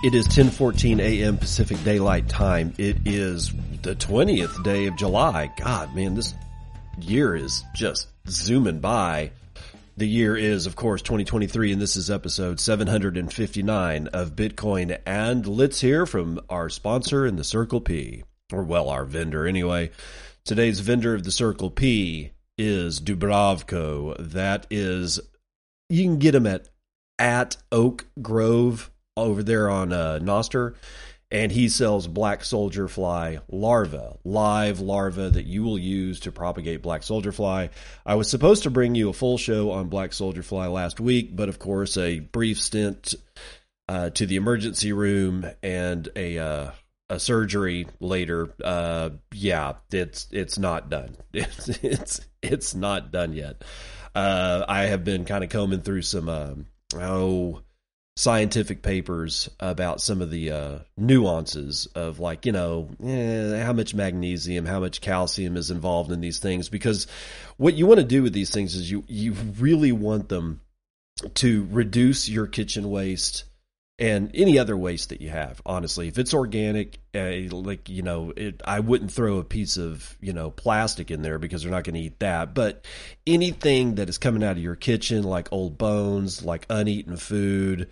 It is 10:14 a.m. Pacific Daylight Time. It is the 20th day of July. God, man, this year is just zooming by. The year is, of course, 2023, and this is episode 759 of Bitcoin. And let's hear from our sponsor in the Circle P, or well, our vendor anyway. Today's vendor of the Circle P is Dubravko. That is, you can get them at at Oak Grove over there on uh, Nostr and he sells black soldier fly larvae, live larvae that you will use to propagate black soldier fly. I was supposed to bring you a full show on black soldier fly last week, but of course, a brief stint uh, to the emergency room and a uh, a surgery later. Uh, yeah, it's it's not done. It's it's it's not done yet. Uh, I have been kind of combing through some um, oh scientific papers about some of the uh, nuances of like you know eh, how much magnesium how much calcium is involved in these things. Because what you want to do with these things is you you really want them to reduce your kitchen waste and any other waste that you have honestly. If it's organic uh, like you know it, i wouldn't throw a piece of you know plastic in there because they're not going to eat that. But anything that is coming out of your kitchen like old bones like uneaten food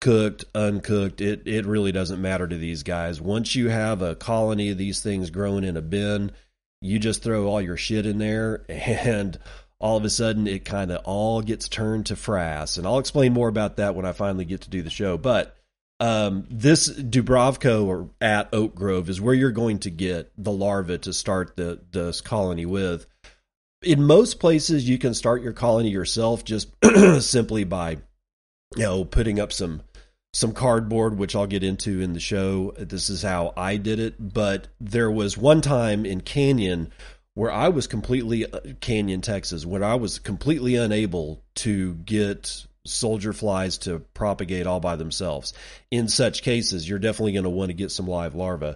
cooked, uncooked, it it really doesn't matter to these guys. Once you have a colony of these things growing in a bin, you just throw all your shit in there and all of a sudden it kind of all gets turned to frass. And I'll explain more about that when I finally get to do the show. But um, this Dubravko or at Oak Grove is where you're going to get the larva to start the this colony with. In most places, you can start your colony yourself just simply by you know putting up some some cardboard, which I'll get into in the show. This is how I did it. But there was one time in Canyon where I was completely, uh, Canyon, Texas, where I was completely unable to get soldier flies to propagate all by themselves. In such cases, you're definitely going to want to get some live larvae.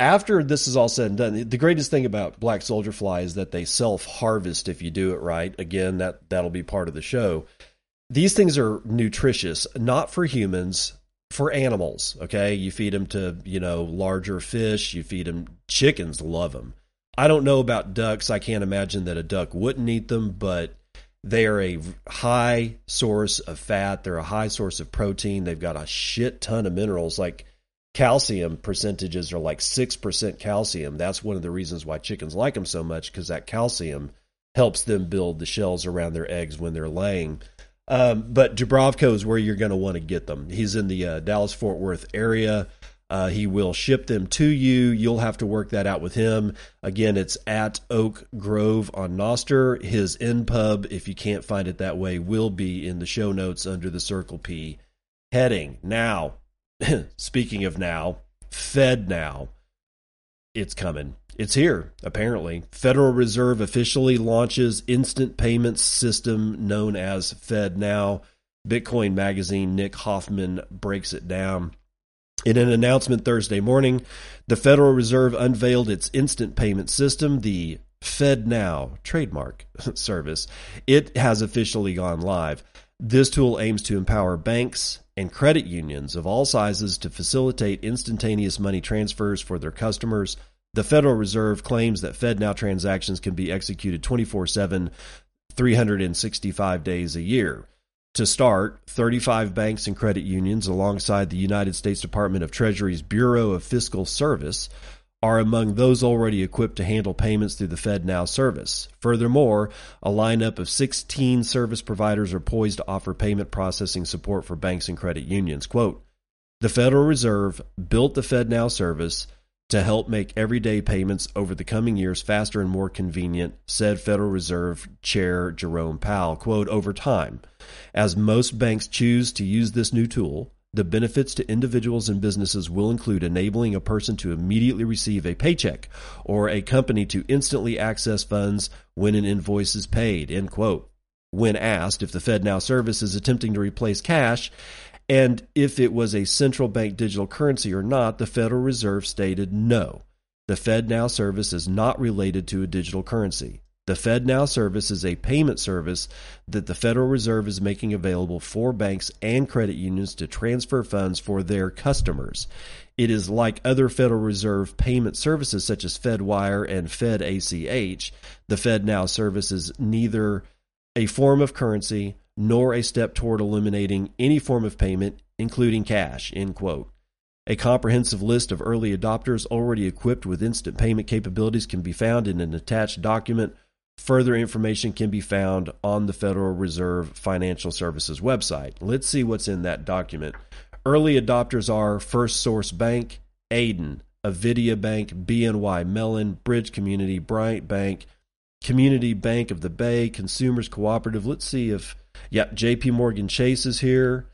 After this is all said and done, the greatest thing about black soldier fly is that they self harvest if you do it right. Again, that that'll be part of the show these things are nutritious, not for humans, for animals. Okay, you feed them to you know larger fish. You feed them chickens. Love them. I don't know about ducks. I can't imagine that a duck wouldn't eat them, but they are a high source of fat. They're a high source of protein. They've got a shit ton of minerals. Like calcium percentages are like 6% calcium. That's one of the reasons why chickens like them so much because that calcium helps them build the shells around their eggs when they're laying. Um, but Dubravko is where you're going to want to get them. He's in the uh, Dallas Fort Worth area. Uh, he will ship them to you. You'll have to work that out with him. Again, it's at Oak Grove on Nostr. His in pub, if you can't find it that way, will be in the show notes under the Circle P heading. Now, speaking of now, Fed now, it's coming. It's here, apparently. Federal Reserve officially launches instant payments system known as FedNow. Bitcoin Magazine Nick Hoffman breaks it down. In an announcement Thursday morning, the Federal Reserve unveiled its instant payment system, the FedNow trademark service. It has officially gone live. This tool aims to empower banks and credit unions of all sizes to facilitate instantaneous money transfers for their customers the Federal Reserve claims that FedNow transactions can be executed 24 7, 365 days a year. To start, 35 banks and credit unions, alongside the United States Department of Treasury's Bureau of Fiscal Service, are among those already equipped to handle payments through the FedNow service. Furthermore, a lineup of 16 service providers are poised to offer payment processing support for banks and credit unions. Quote, The Federal Reserve built the FedNow service to help make everyday payments over the coming years faster and more convenient, said Federal Reserve Chair Jerome Powell. Quote, over time, as most banks choose to use this new tool, the benefits to individuals and businesses will include enabling a person to immediately receive a paycheck or a company to instantly access funds when an invoice is paid. End quote. When asked if the FedNow service is attempting to replace cash, and if it was a central bank digital currency or not, the Federal Reserve stated no. The FedNow service is not related to a digital currency. The FedNow service is a payment service that the Federal Reserve is making available for banks and credit unions to transfer funds for their customers. It is like other Federal Reserve payment services such as FedWire and FedACH. The FedNow service is neither a form of currency nor a step toward eliminating any form of payment, including cash. End quote. A comprehensive list of early adopters already equipped with instant payment capabilities can be found in an attached document. Further information can be found on the Federal Reserve Financial Services website. Let's see what's in that document. Early adopters are First Source Bank, Aiden, Avidia Bank, BNY Mellon, Bridge Community, Bryant Bank, Community Bank of the Bay, Consumers Cooperative. Let's see if Yep, J.P. Morgan Chase is here.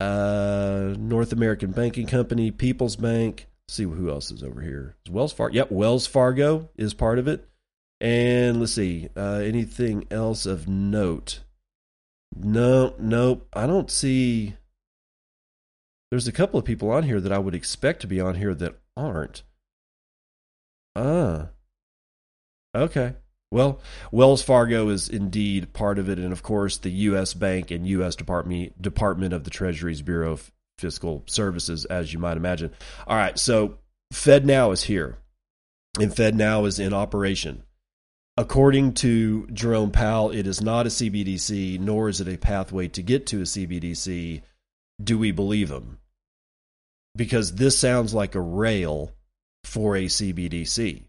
Uh, North American Banking Company, People's Bank. Let's see who else is over here. Is Wells Fargo? Yep, Wells Fargo is part of it. And let's see, uh, anything else of note? No, nope. I don't see. There's a couple of people on here that I would expect to be on here that aren't. Ah. Okay. Well, Wells Fargo is indeed part of it, and of course, the U.S. Bank and U.S. Department Department of the Treasury's Bureau of Fiscal Services, as you might imagine. All right, so FedNow is here, and FedNow is in operation. According to Jerome Powell, it is not a CBDC, nor is it a pathway to get to a CBDC. Do we believe him? Because this sounds like a rail for a CBDC.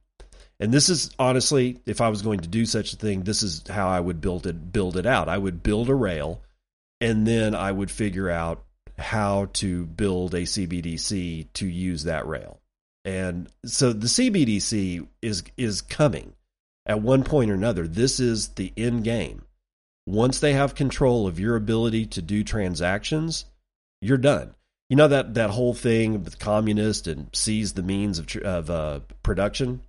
And this is honestly, if I was going to do such a thing, this is how I would build it build it out. I would build a rail and then I would figure out how to build a CBDC to use that rail. And so the CBDC is is coming at one point or another. This is the end game. Once they have control of your ability to do transactions, you're done. You know that that whole thing with communist and seize the means of of uh, production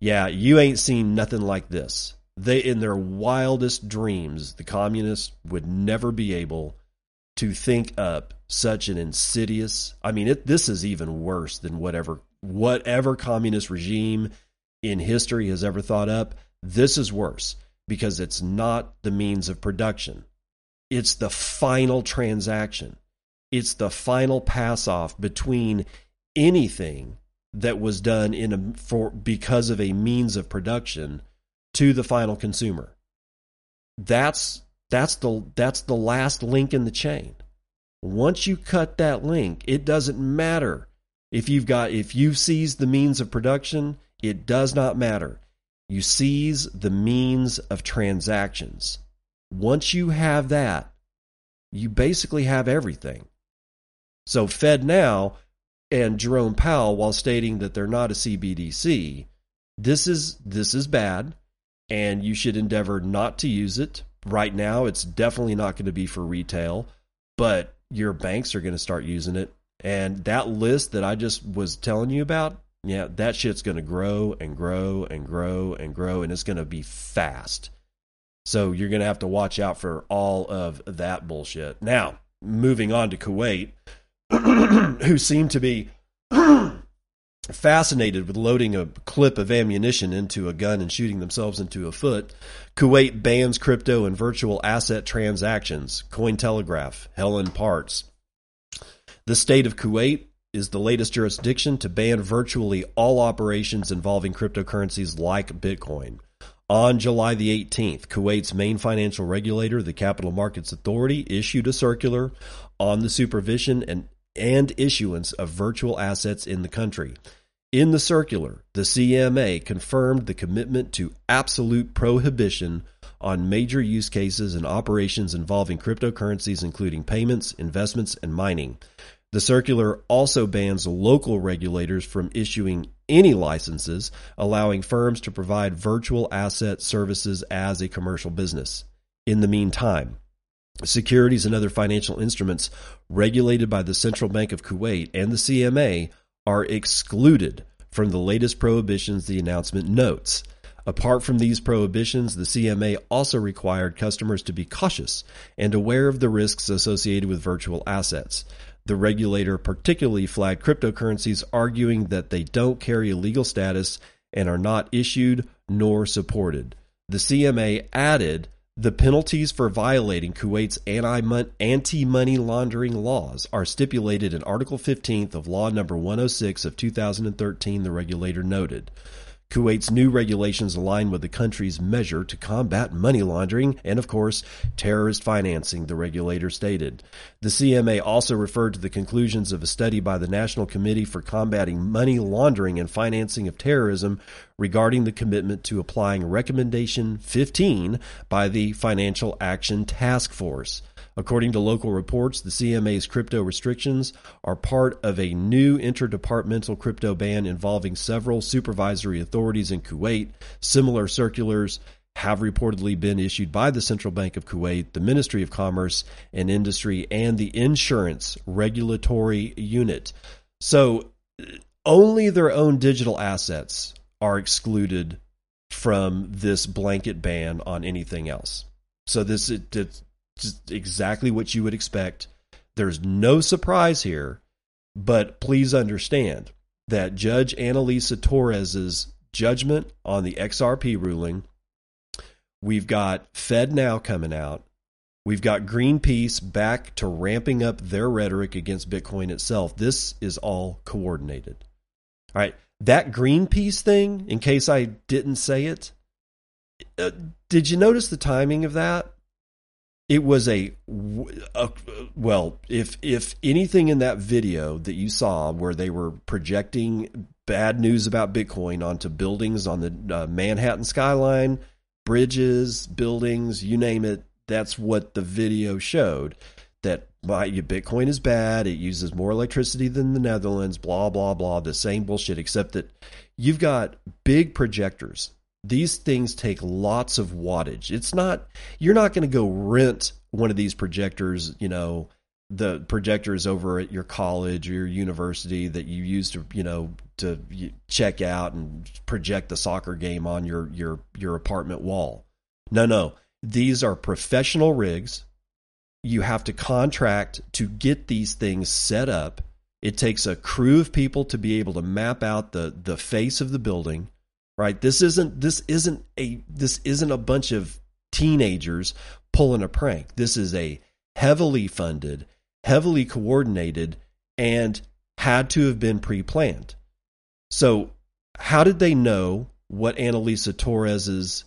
yeah, you ain't seen nothing like this. They, in their wildest dreams, the communists would never be able to think up such an insidious. I mean, it, this is even worse than whatever whatever communist regime in history has ever thought up. This is worse because it's not the means of production. It's the final transaction. It's the final pass off between anything that was done in a for because of a means of production to the final consumer. That's that's the that's the last link in the chain. Once you cut that link, it doesn't matter if you've got if you've seized the means of production, it does not matter. You seize the means of transactions. Once you have that, you basically have everything. So FedNow and Jerome Powell, while stating that they're not a CBDC, this is this is bad, and you should endeavor not to use it. Right now, it's definitely not going to be for retail, but your banks are going to start using it. And that list that I just was telling you about, yeah, that shit's going to grow and grow and grow and grow, and it's going to be fast. So you're going to have to watch out for all of that bullshit. Now, moving on to Kuwait, who seem to be fascinated with loading a clip of ammunition into a gun and shooting themselves into a foot. Kuwait bans crypto and virtual asset transactions. Cointelegraph, Helen Partz. The state of Kuwait is the latest jurisdiction to ban virtually all operations involving cryptocurrencies like Bitcoin. On July the 18th, Kuwait's main financial regulator, the Capital Markets Authority, issued a circular on the supervision and and issuance of virtual assets in the country. In the circular, the CMA confirmed the commitment to absolute prohibition on major use cases and operations involving cryptocurrencies, including payments, investments, and mining. The circular also bans local regulators from issuing any licenses, allowing firms to provide virtual asset services as a commercial business. In the meantime, securities and other financial instruments regulated by the Central Bank of Kuwait and the CMA are excluded from the latest prohibitions the announcement notes. Apart from these prohibitions, the CMA also required customers to be cautious and aware of the risks associated with virtual assets. The regulator particularly flagged cryptocurrencies, arguing that they don't carry a legal status and are not issued nor supported. The CMA added the penalties for violating Kuwait's anti money laundering laws are stipulated in Article 15 of Law Number 106 of 2013, the regulator noted. Kuwait's new regulations align with the country's measure to combat money laundering and, of course, terrorist financing, the regulator stated. The CMA also referred to the conclusions of a study by the National Committee for Combating Money Laundering and Financing of Terrorism regarding the commitment to applying Recommendation 15 by the Financial Action Task Force. According to local reports, the CMA's crypto restrictions are part of a new interdepartmental crypto ban involving several supervisory authorities in Kuwait. Similar circulars have reportedly been issued by the Central Bank of Kuwait, the Ministry of Commerce and Industry, and the Insurance Regulatory Unit. So only their own digital assets are excluded from this blanket ban on anything else. So this it, it, exactly what you would expect. There's no surprise here, but please understand that Judge Analisa Torres's judgment on the XRP ruling, we've got Fed now coming out, we've got Greenpeace back to ramping up their rhetoric against Bitcoin itself. This is all coordinated. All right, that Greenpeace thing, in case I didn't say it, uh, did you notice the timing of that? It was a, a, well if if anything in that video that you saw where they were projecting bad news about bitcoin onto buildings on the uh, manhattan skyline bridges buildings you name it that's what the video showed. That bitcoin is bad it uses more electricity than the netherlands blah blah blah the same bullshit except that you've got big projectors these things take lots of wattage. It's not you're not going to go rent one of these projectors, you know, the projectors over at your college or your university that you use to, you know, to check out and project the soccer game on your your your apartment wall. No, no. These are professional rigs. You have to contract to get these things set up. It takes a crew of people to be able to map out the the face of the building right? This isn't this isn't a this isn't a bunch of teenagers pulling a prank. This is a heavily funded, heavily coordinated, and had to have been pre-planned. So, how did they know what Analisa Torres's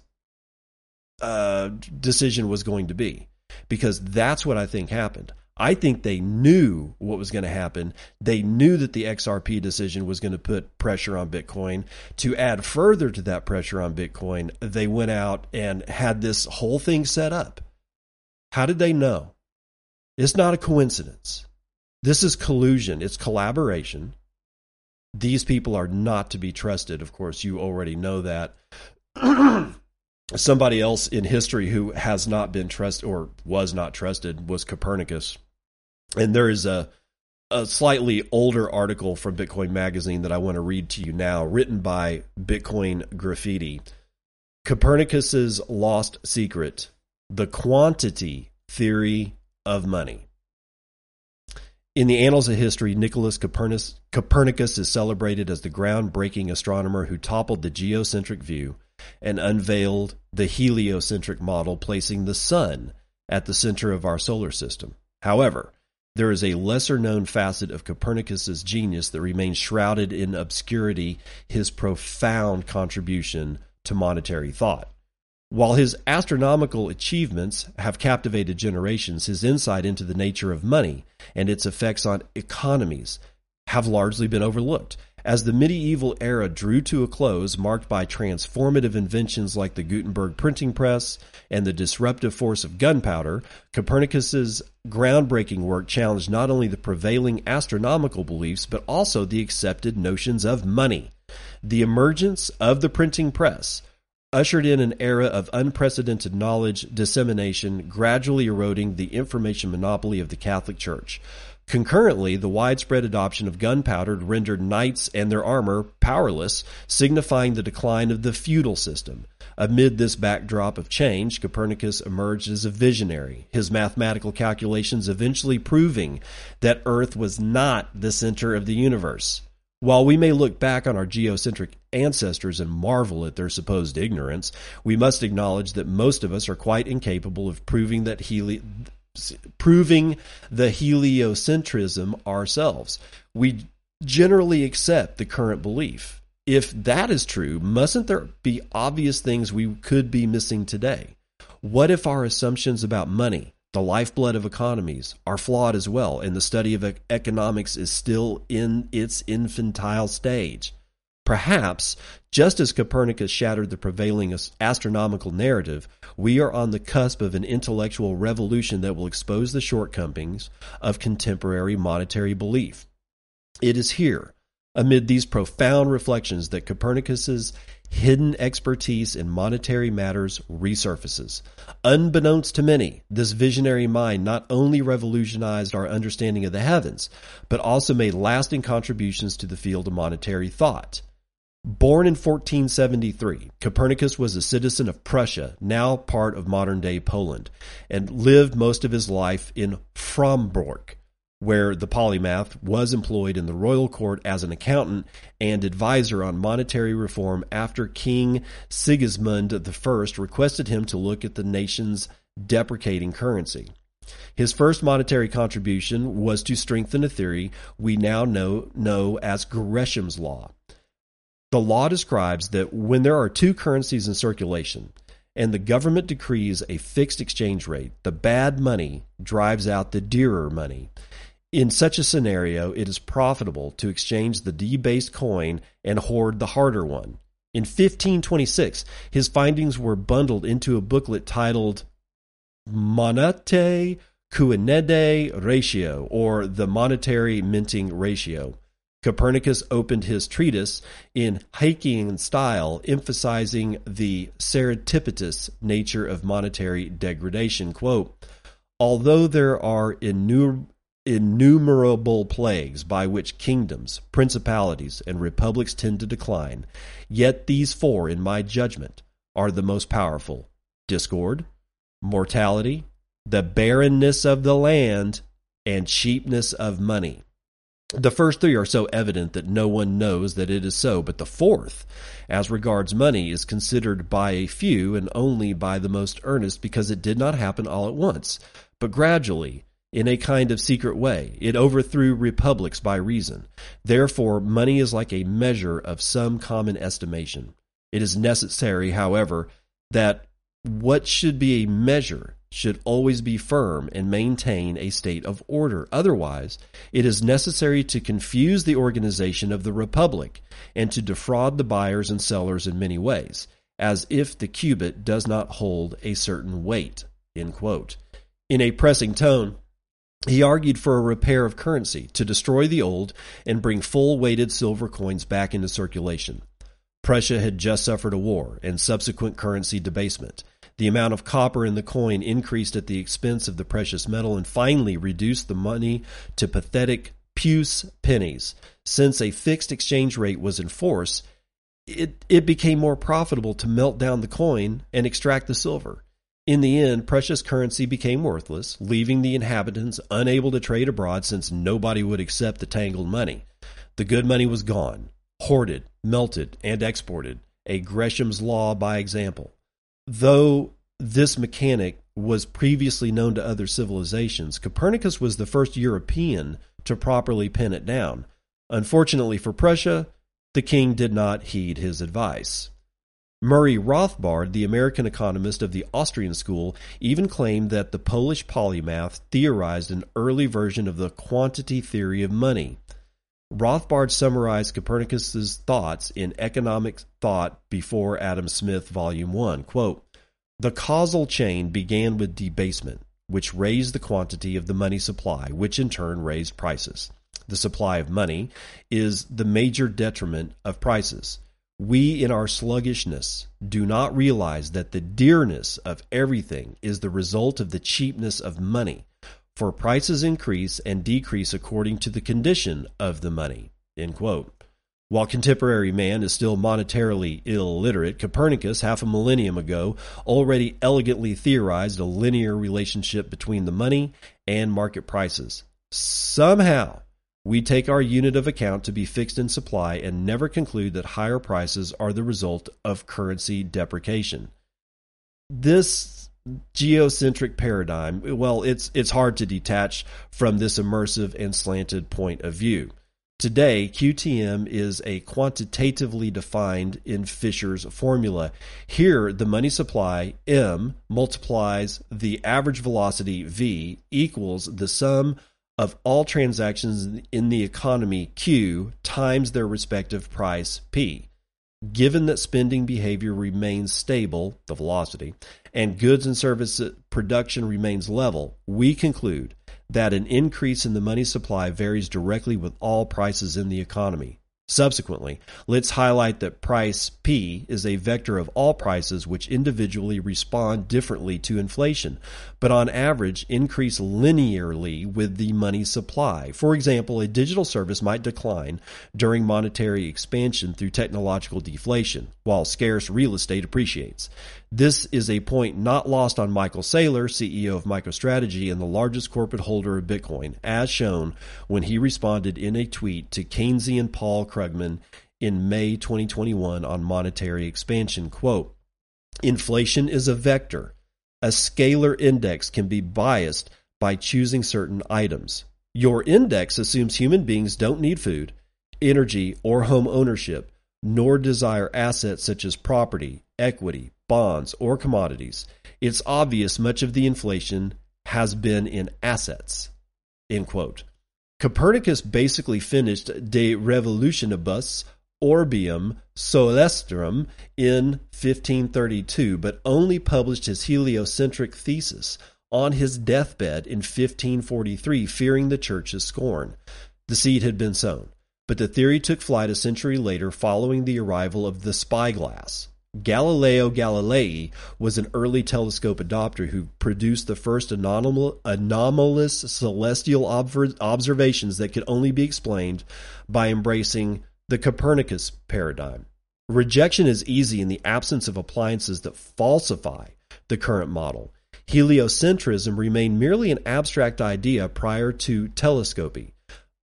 uh, decision was going to be? Because that's what I think happened. I think they knew what was going to happen. They knew that the XRP decision was going to put pressure on Bitcoin. To add further to that pressure on Bitcoin, they went out and had this whole thing set up. How did they know? It's not a coincidence. This is collusion, it's collaboration. These people are not to be trusted. Of course, you already know that. Somebody else in history who has not been trusted or was not trusted was Copernicus. And there is a a slightly older article from Bitcoin Magazine that I want to read to you now, written by Bitcoin Graffiti. Copernicus's lost secret: the quantity theory of money. In the annals of history, Nicholas Copernicus, Copernicus is celebrated as the groundbreaking astronomer who toppled the geocentric view and unveiled the heliocentric model, placing the sun at the center of our solar system. However, there is a lesser known facet of Copernicus's genius that remains shrouded in obscurity his profound contribution to monetary thought. While his astronomical achievements have captivated generations, his insight into the nature of money and its effects on economies have largely been overlooked. As the medieval era drew to a close, marked by transformative inventions like the Gutenberg printing press and the disruptive force of gunpowder, Copernicus's groundbreaking work challenged not only the prevailing astronomical beliefs but also the accepted notions of money. The emergence of the printing press ushered in an era of unprecedented knowledge dissemination, gradually eroding the information monopoly of the Catholic Church. Concurrently, the widespread adoption of gunpowder rendered knights and their armor powerless, signifying the decline of the feudal system. Amid this backdrop of change, Copernicus emerged as a visionary, his mathematical calculations eventually proving that Earth was not the center of the universe. While we may look back on our geocentric ancestors and marvel at their supposed ignorance, we must acknowledge that most of us are quite incapable of proving that heli- proving the heliocentrism ourselves. We generally accept the current belief. If that is true, mustn't there be obvious things we could be missing today? What if our assumptions about money, the lifeblood of economies, are flawed as well, and the study of economics is still in its infantile stage? Perhaps, just as Copernicus shattered the prevailing astronomical narrative, we are on the cusp of an intellectual revolution that will expose the shortcomings of contemporary monetary belief. It is here, amid these profound reflections, that Copernicus's hidden expertise in monetary matters resurfaces. Unbeknownst to many, this visionary mind not only revolutionized our understanding of the heavens, but also made lasting contributions to the field of monetary thought. Born in 1473, Copernicus was a citizen of Prussia, now part of modern day Poland, and lived most of his life in Frombork, where the polymath was employed in the royal court as an accountant and advisor on monetary reform after King Sigismund I requested him to look at the nation's deprecating currency. His first monetary contribution was to strengthen a theory we now know, know as Gresham's Law the law describes that when there are two currencies in circulation and the government decrees a fixed exchange rate, the bad money drives out the dearer money. In such a scenario, it is profitable to exchange the debased coin and hoard the harder one. In 1526, his findings were bundled into a booklet titled Monetae Cudendae Ratio, or the Monetary Minting Ratio. Copernicus opened his treatise in Hayekian style, emphasizing the serendipitous nature of monetary degradation. Quote, Although there are innumerable plagues by which kingdoms, principalities, and republics tend to decline, yet these four, in my judgment, are the most powerful discord, mortality, the barrenness of the land, and cheapness of money. The first three are so evident that no one knows that it is so, but the fourth, as regards money, is considered by a few and only by the most earnest because it did not happen all at once, but gradually, in a kind of secret way. It overthrew republics by reason. Therefore, money is like a measure of some common estimation. It is necessary, however, that what should be a measure should always be firm and maintain a state of order. Otherwise, it is necessary to confuse the organization of the republic and to defraud the buyers and sellers in many ways, as if the cubit does not hold a certain weight. In a pressing tone, he argued for a repair of currency to destroy the old and bring full weighted silver coins back into circulation. Prussia had just suffered a war and subsequent currency debasement. The amount of copper in the coin increased at the expense of the precious metal and finally reduced the money to pathetic puce pennies. Since a fixed exchange rate was in force, it, it became more profitable to melt down the coin and extract the silver. In the end, precious currency became worthless, leaving the inhabitants unable to trade abroad since nobody would accept the tangled money. The good money was gone, hoarded, melted, and exported, a Gresham's law by example though this mechanic was previously known to other civilizations, Copernicus was the first European to properly pin it down. Unfortunately for Prussia, the king did not heed his advice. Murray Rothbard, the American economist of the Austrian school, even claimed that the Polish polymath theorized an early version of the quantity theory of money. Rothbard summarized Copernicus's thoughts in Economic Thought Before Adam Smith, Volume 1. Quote, the causal chain began with debasement, which raised the quantity of the money supply, which in turn raised prices. The supply of money is the major detriment of prices. We, in our sluggishness, do not realize that the dearness of everything is the result of the cheapness of money for prices increase and decrease according to the condition of the money. While contemporary man is still monetarily illiterate, Copernicus, half a millennium ago, already elegantly theorized a linear relationship between the money and market prices. Somehow, we take our unit of account to be fixed in supply and never conclude that higher prices are the result of currency depreciation. This geocentric paradigm, well, it's it's hard to detach from this immersive and slanted point of view. Today, QTM is a quantitatively defined in Fisher's formula. Here, the money supply, M, multiplies the average velocity, V, equals the sum of all transactions in the economy, Q, times their respective price, P. Given that spending behavior remains stable, the velocity, and goods and service production remains level, we conclude that an increase in the money supply varies directly with all prices in the economy. Subsequently, let's highlight that price P is a vector of all prices which individually respond differently to inflation, but on average increase linearly with the money supply. For example, a digital service might decline during monetary expansion through technological deflation, while scarce real estate appreciates. This is a point not lost on Michael Saylor, CEO of MicroStrategy and the largest corporate holder of Bitcoin, as shown when he responded in a tweet to Keynesian Paul Krugman in May 2021 on monetary expansion. Quote, Inflation is a vector. A scalar index can be biased by choosing certain items. Your index assumes human beings don't need food, energy, or home ownership, nor desire assets such as property, equity, bonds, or commodities, it's obvious much of the inflation has been in assets. End quote. Copernicus basically finished De Revolutionibus Orbium Coelestium in 1532, but only published his heliocentric thesis on his deathbed in 1543, fearing the church's scorn. The seed had been sown, but the theory took flight a century later following the arrival of the spyglass. Galileo Galilei was an early telescope adopter who produced the first anomalous celestial observations that could only be explained by embracing the Copernicus paradigm. Rejection is easy in the absence of appliances that falsify the current model. Heliocentrism remained merely an abstract idea prior to telescopy.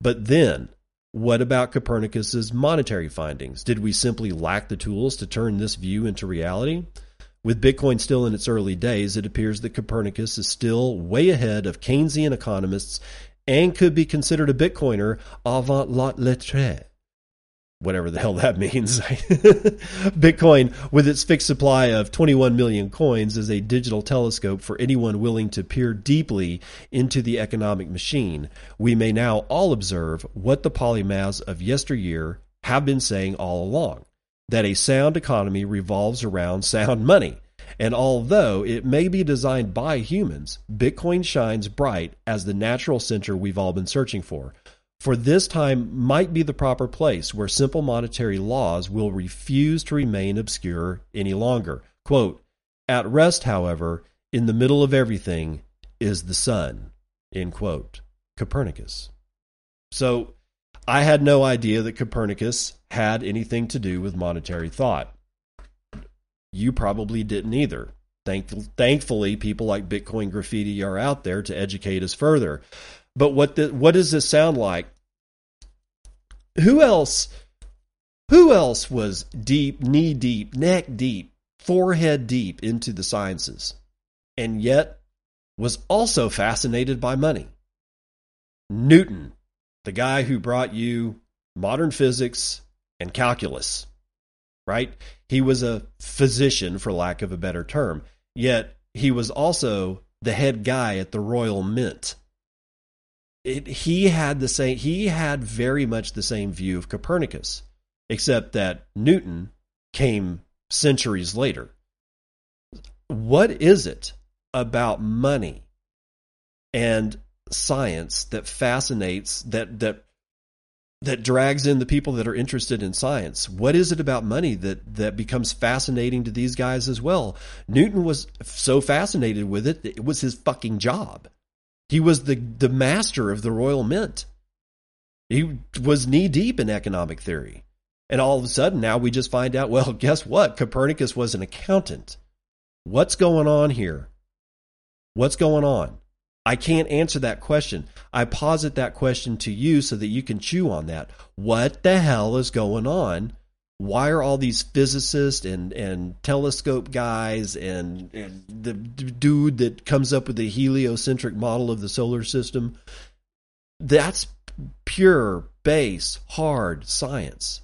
But then, what about Copernicus's monetary findings? Did we simply lack the tools to turn this view into reality? With Bitcoin still in its early days, it appears that Copernicus is still way ahead of Keynesian economists and could be considered a Bitcoiner avant la lettre whatever the hell that means. Bitcoin, with its fixed supply of 21 million coins, is a digital telescope for anyone willing to peer deeply into the economic machine. We may now all observe what the polymaths of yesteryear have been saying all along that a sound economy revolves around sound money. And although it may be designed by humans, Bitcoin shines bright as the natural center we've all been searching for for this time might be the proper place where simple monetary laws will refuse to remain obscure any longer. Quote, At rest, however, in the middle of everything is the sun. End quote. Copernicus. So I had no idea that Copernicus had anything to do with monetary thought. You probably didn't either. thankfully, people like Bitcoin Graffiti are out there to educate us further. But what the, what does this sound like? Who else? Who else was deep, knee deep, neck deep, forehead deep into the sciences, and yet was also fascinated by money? Newton, the guy who brought you modern physics and calculus, right? He was a physician, for lack of a better term, yet he was also the head guy at the Royal Mint it, he had the same he had very much the same view of Copernicus, except that Newton came centuries later. What is it about money and science that fascinates that that that drags in the people that are interested in science. What is it about money that that becomes fascinating to these guys as well? Newton was so fascinated with it, it was his fucking job. He was the the master of the Royal Mint. He was knee deep in economic theory. And all of a sudden now we just find out, well, guess what? Copernicus was an accountant. What's going on here? What's going on? I can't answer that question. I posit that question to you so that you can chew on that. What the hell is going on? Why are all these physicists and, and telescope guys and, and the dude that comes up with the heliocentric model of the solar system? That's pure, base, hard science.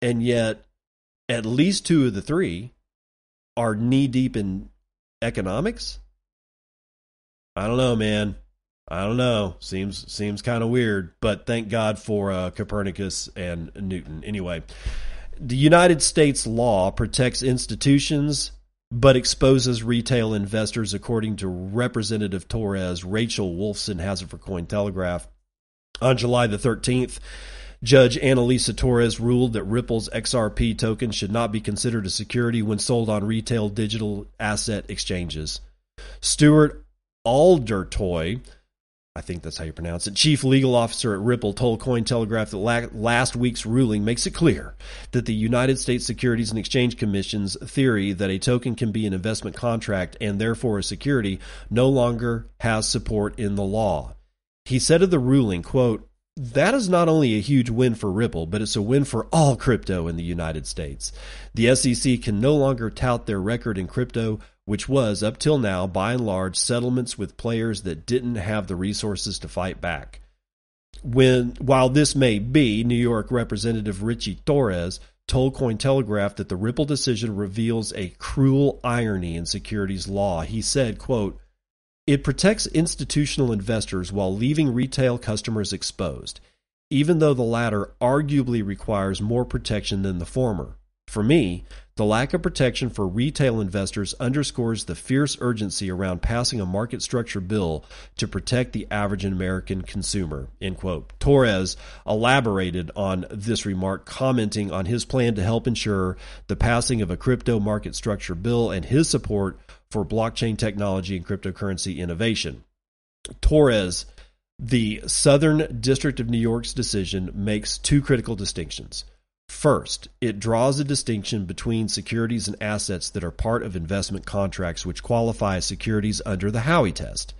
And yet, at least two of the three are knee deep in economics I don't know, man. I don't know. Seems seems kind of weird, but thank God for uh, Copernicus and Newton. Anyway, the United States law protects institutions but exposes retail investors, according to Representative Torres. Rachel Wolfson has it for Cointelegraph. On July the 13th, Judge Analisa Torres ruled that Ripple's XRP token should not be considered a security when sold on retail digital asset exchanges. Stuart Aldertoy, I think that's how you pronounce it, chief legal officer at Ripple, told Cointelegraph that last week's ruling makes it clear that the United States Securities and Exchange Commission's theory that a token can be an investment contract and therefore a security no longer has support in the law. He said of the ruling, quote, that is not only a huge win for Ripple, but it's a win for all crypto in the United States. The SEC can no longer tout their record in crypto which was, up till now, by and large, settlements with players that didn't have the resources to fight back. When, while this may be, New York Representative Richie Torres told Cointelegraph that the Ripple decision reveals a cruel irony in securities law. He said, quote, It protects institutional investors while leaving retail customers exposed, even though the latter arguably requires more protection than the former. For me, the lack of protection for retail investors underscores the fierce urgency around passing a market structure bill to protect the average American consumer. End quote. Torres elaborated on this remark, commenting on his plan to help ensure the passing of a crypto market structure bill and his support for blockchain technology and cryptocurrency innovation. Torres, the Southern District of New York's decision, makes two critical distinctions. First, it draws a distinction between securities and assets that are part of investment contracts which qualify as securities under the Howey test.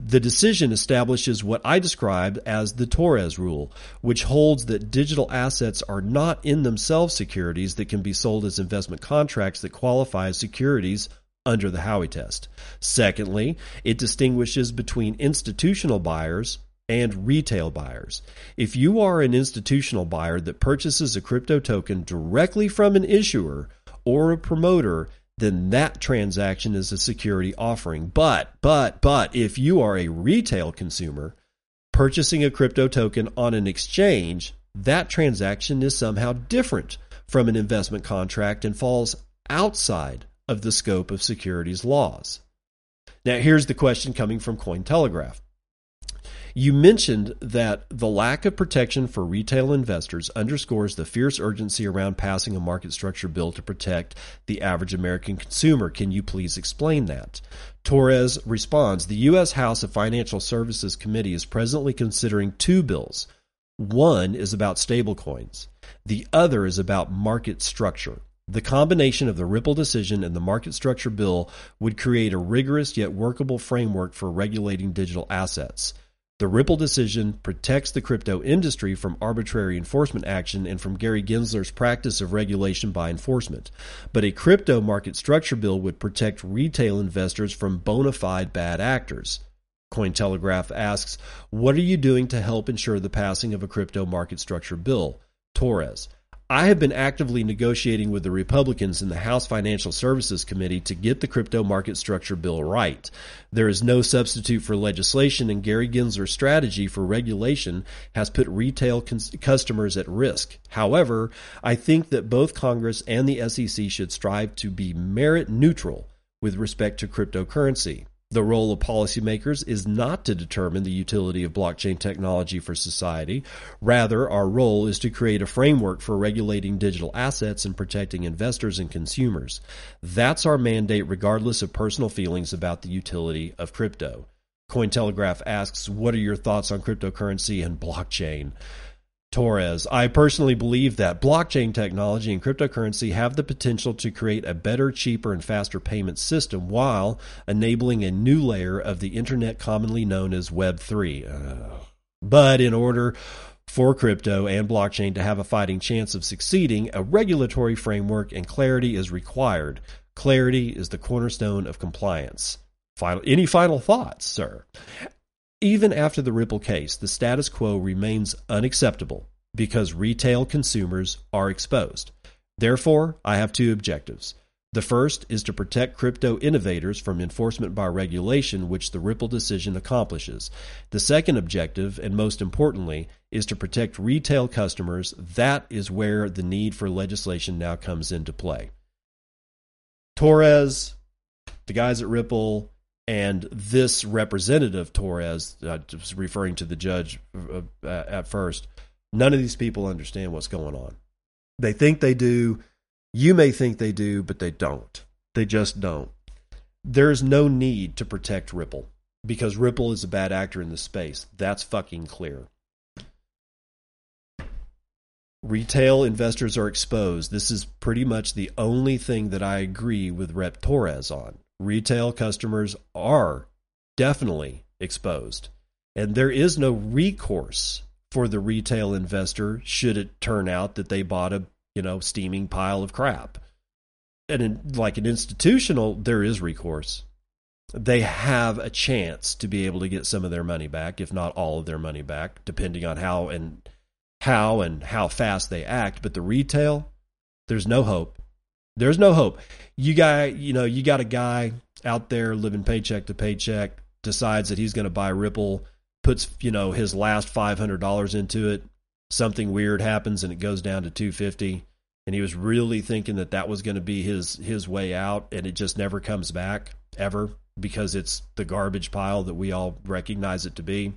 The decision establishes what I described as the Torres rule, which holds that digital assets are not in themselves securities that can be sold as investment contracts that qualify as securities under the Howey test. Secondly, it distinguishes between institutional buyers and retail buyers. If you are an institutional buyer that purchases a crypto token directly from an issuer or a promoter, then that transaction is a security offering. But, but, but if you are a retail consumer purchasing a crypto token on an exchange, that transaction is somehow different from an investment contract and falls outside of the scope of securities laws. Now, here's the question coming from Cointelegraph. You mentioned that the lack of protection for retail investors underscores the fierce urgency around passing a market structure bill to protect the average American consumer. Can you please explain that? Torres responds The U.S. House of Financial Services Committee is presently considering two bills. One is about stablecoins, the other is about market structure. The combination of the Ripple decision and the market structure bill would create a rigorous yet workable framework for regulating digital assets. The Ripple decision protects the crypto industry from arbitrary enforcement action and from Gary Gensler's practice of regulation by enforcement. But a crypto market structure bill would protect retail investors from bona fide bad actors. Cointelegraph asks, What are you doing to help ensure the passing of a crypto market structure bill? Torres, I have been actively negotiating with the Republicans in the House Financial Services Committee to get the crypto market structure bill right. There is no substitute for legislation, and Gary Gensler's strategy for regulation has put retail cons- customers at risk. However, I think that both Congress and the SEC should strive to be merit neutral with respect to cryptocurrency. The role of policymakers is not to determine the utility of blockchain technology for society. Rather, our role is to create a framework for regulating digital assets and protecting investors and consumers. That's our mandate, regardless of personal feelings about the utility of crypto. Cointelegraph asks, What are your thoughts on cryptocurrency and blockchain? Torres. I personally believe that blockchain technology and cryptocurrency have the potential to create a better, cheaper, and faster payment system while enabling a new layer of the internet commonly known as Web3. Uh, but in order for crypto and blockchain to have a fighting chance of succeeding, a regulatory framework and clarity is required. Clarity is the cornerstone of compliance. Final, any final thoughts, sir? Even after the Ripple case, the status quo remains unacceptable because retail consumers are exposed. Therefore, I have two objectives. The first is to protect crypto innovators from enforcement by regulation, which the Ripple decision accomplishes. The second objective, and most importantly, is to protect retail customers. That is where the need for legislation now comes into play. Torres, the guys at Ripple, and this representative Torres, uh, was referring to the judge uh, at first, none of these people understand what's going on. They think they do. You may think they do, but they don't. They just don't. There's no need to protect Ripple because Ripple is a bad actor in the space. That's fucking clear. Retail investors are exposed. This is pretty much the only thing that I agree with Rep Torres on retail customers are definitely exposed. And there is no recourse for the retail investor should it turn out that they bought a, you know, steaming pile of crap. And in, like an institutional, there is recourse. They have a chance to be able to get some of their money back, if not all of their money back, depending on how and how and how fast they act. But the retail, there's no hope. There's no hope. You guy, you know, you got a guy out there living paycheck to paycheck, decides that he's going to buy Ripple, puts, you know, his last $500 into it, something weird happens and it goes down to 250 and he was really thinking that that was going to be his his way out and it just never comes back ever because it's the garbage pile that we all recognize it to be.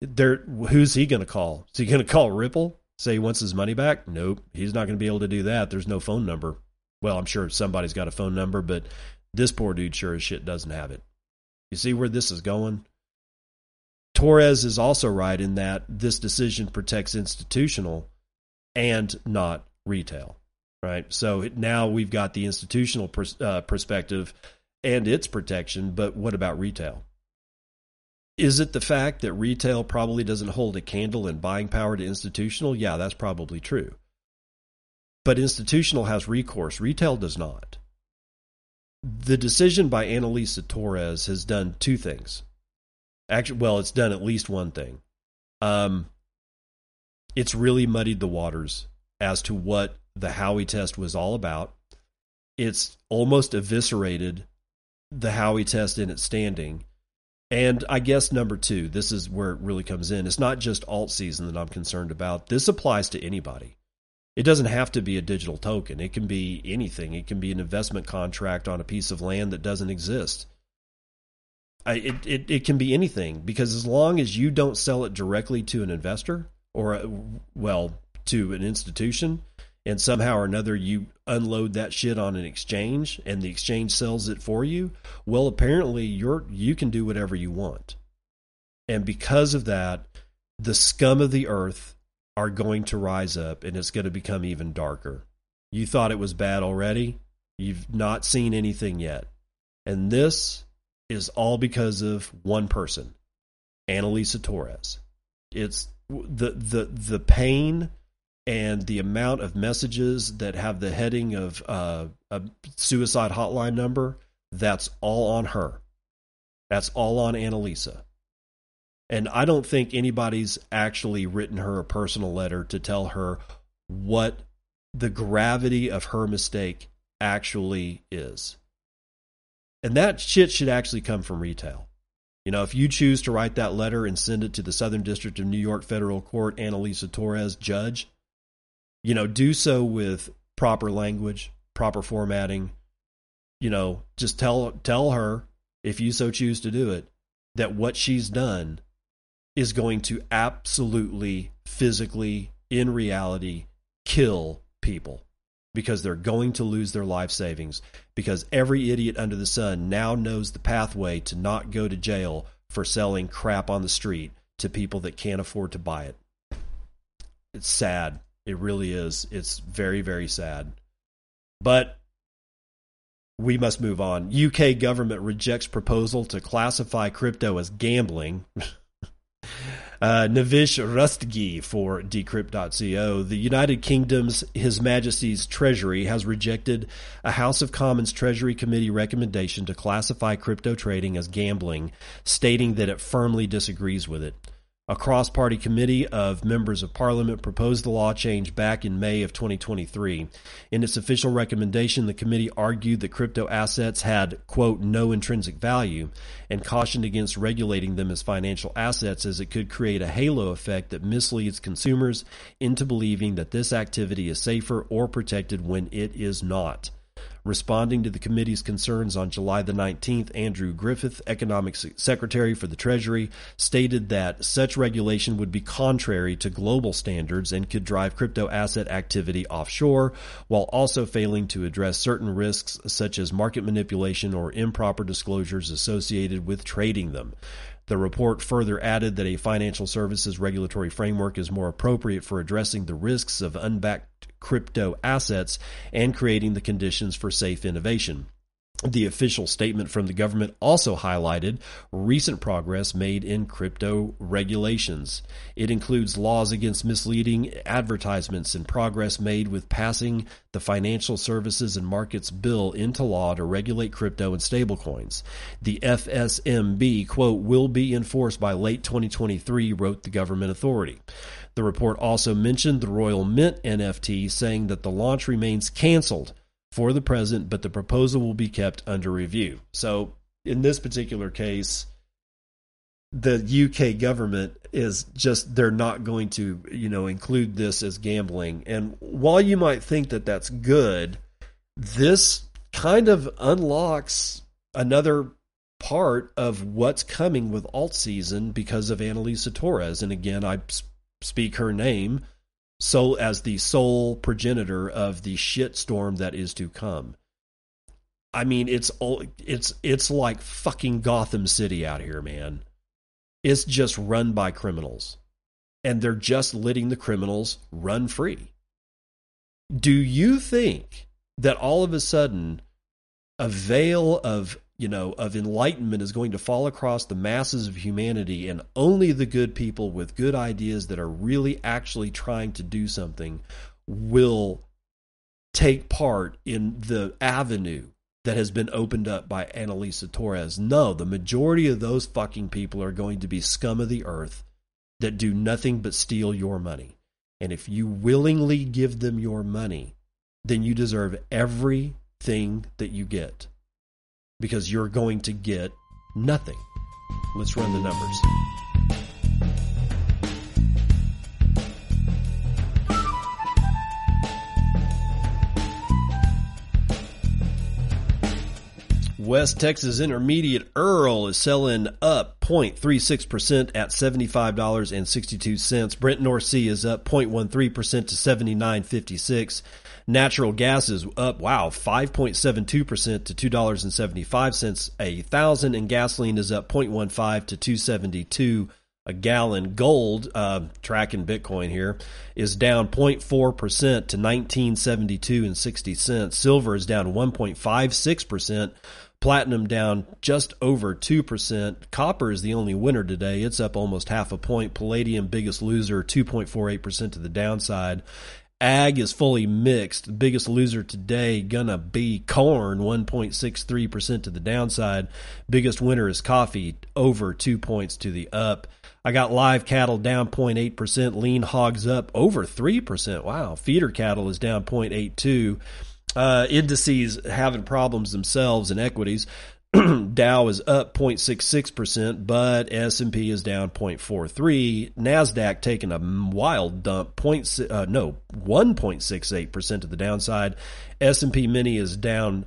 There who's he going to call? Is he going to call Ripple? Say he wants his money back? Nope, he's not going to be able to do that. There's no phone number well, I'm sure somebody's got a phone number, but this poor dude sure as shit doesn't have it. You see where this is going? Torres is also right in that this decision protects institutional and not retail, right? So now we've got the institutional pers- uh, perspective and its protection, but what about retail? Is it the fact that retail probably doesn't hold a candle in buying power to institutional? Yeah, that's probably true. But institutional has recourse, retail does not. The decision by Analisa Torres has done two things. Actually, well, it's done at least one thing. Um, it's really muddied the waters as to what the Howey test was all about. It's almost eviscerated the Howey test in its standing. And I guess number two, this is where it really comes in. It's not just alt season that I'm concerned about. This applies to anybody. It doesn't have to be a digital token. It can be anything. It can be an investment contract on a piece of land that doesn't exist. I, it, it, it can be anything because as long as you don't sell it directly to an investor or, a, well, to an institution, and somehow or another you unload that shit on an exchange and the exchange sells it for you, well, apparently you're you can do whatever you want. And because of that, the scum of the earth are going to rise up and it's going to become even darker. You thought it was bad already. You've not seen anything yet. And this is all because of one person, Analisa Torres. It's the the the pain and the amount of messages that have the heading of uh, a suicide hotline number. That's all on her. That's all on Analisa. And I don't think anybody's actually written her a personal letter to tell her what the gravity of her mistake actually is. And that shit should actually come from retail. You know, if you choose to write that letter and send it to the Southern District of New York Federal Court, Analisa Torres, judge, you know, do so with proper language, proper formatting. You know, just tell tell her if you so choose to do it that what she's done is going to absolutely physically in reality kill people because they're going to lose their life savings because every idiot under the sun now knows the pathway to not go to jail for selling crap on the street to people that can't afford to buy it. It's sad. It really is. It's very, very sad. But we must move on. UK government rejects proposal to classify crypto as gambling. Uh, Navish Rustgi for Decrypt.co. The United Kingdom's His Majesty's Treasury has rejected a House of Commons Treasury Committee recommendation to classify crypto trading as gambling, stating that it firmly disagrees with it. A cross party committee of members of parliament proposed the law change back in May of 2023. In its official recommendation, the committee argued that crypto assets had, quote, no intrinsic value and cautioned against regulating them as financial assets as it could create a halo effect that misleads consumers into believing that this activity is safer or protected when it is not. Responding to the committee's concerns on July the 19th, Andrew Griffith, Economic Secretary for the Treasury, stated that such regulation would be contrary to global standards and could drive crypto asset activity offshore, while also failing to address certain risks such as market manipulation or improper disclosures associated with trading them. The report further added that a financial services regulatory framework is more appropriate for addressing the risks of unbacked crypto assets and creating the conditions for safe innovation. The official statement from the government also highlighted recent progress made in crypto regulations. It includes laws against misleading advertisements and progress made with passing the Financial Services and Markets Bill into law to regulate crypto and stablecoins. The FSMB, quote, will be enforced by late 2023, wrote the government authority. The report also mentioned the Royal Mint NFT, saying that the launch remains canceled for the present, but the proposal will be kept under review. So, in this particular case, the UK government is just they're not going to, you know, include this as gambling. And while you might think that that's good, this kind of unlocks another part of what's coming with alt season because of Analisa Torres. And again, I speak her name so as the sole progenitor of the shitstorm that is to come. I mean, it's all it's it's like fucking Gotham City out here, man. It's just run by criminals, and they're just letting the criminals run free. Do you think that all of a sudden a veil of you know, of enlightenment is going to fall across the masses of humanity, and only the good people with good ideas that are really actually trying to do something will take part in the avenue that has been opened up by Analisa Torres. No, the majority of those fucking people are going to be scum of the earth that do nothing but steal your money. And if you willingly give them your money, then you deserve everything that you get because you're going to get nothing. Let's run the numbers. West Texas Intermediate Earl is selling up 0.36% at $75.62. Brent North Sea is up 0.13% to 79.56. Natural gas is up, wow, 5.72% to $2.75 a thousand, and gasoline is up 0.15 to 272 a gallon. Gold, uh, tracking Bitcoin here, is down 0.4% to 1972 and 60 cents. Silver is down 1.56%. Platinum down just over 2%. Copper is the only winner today. It's up almost half a point. Palladium, biggest loser, 2.48% to the downside. Ag is fully mixed. The biggest loser today gonna be corn, 1.63% to the downside. Biggest winner is coffee, over two points to the up. I got live cattle down 0.8%, lean hogs up over 3%. Wow. Feeder cattle is down 0.82. Uh, indices having problems themselves in equities. Dow is up 0.66%, but S&P is down 0.43. Nasdaq taking a wild dump, point uh, no, 1.68% to the downside. S&P Mini is down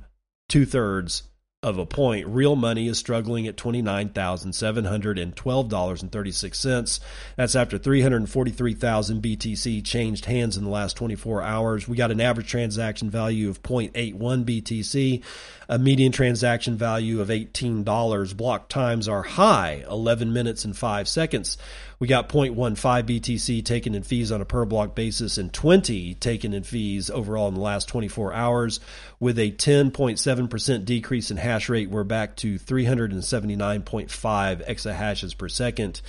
two thirds of a point. Real money is struggling at $29,712.36. That's after 343,000 BTC changed hands in the last 24 hours. We got an average transaction value of 0.81 BTC, a median transaction value of $18. Block times are high, 11 minutes and 5 seconds. We got 0.15 BTC taken in fees on a per block basis and 20 taken in fees overall in the last 24 hours. With a 10.7% decrease in hash rate, we're back to 379.5 exahashes per second.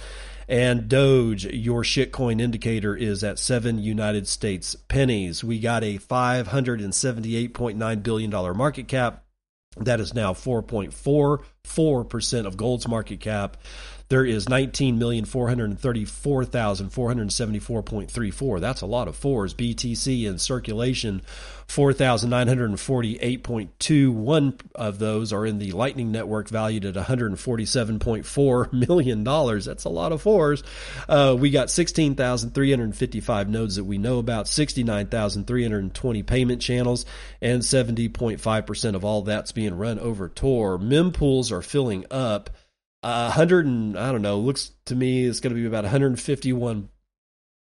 And Doge, your shitcoin indicator is at seven United States pennies. We got a $578.9 billion market cap. That is now 4.44% of gold's market cap there is 19,434,474.34. That's a lot of fours. BTC in circulation, 4,948.21 of those are in the Lightning Network valued at $147.4 million. That's a lot of fours. Uh, we got 16,355 nodes that we know about, 69,320 payment channels, and 70.5% of all that's being run over Tor. Mempools are filling up. Uh, 100 and I don't know, looks to me it's going to be about 151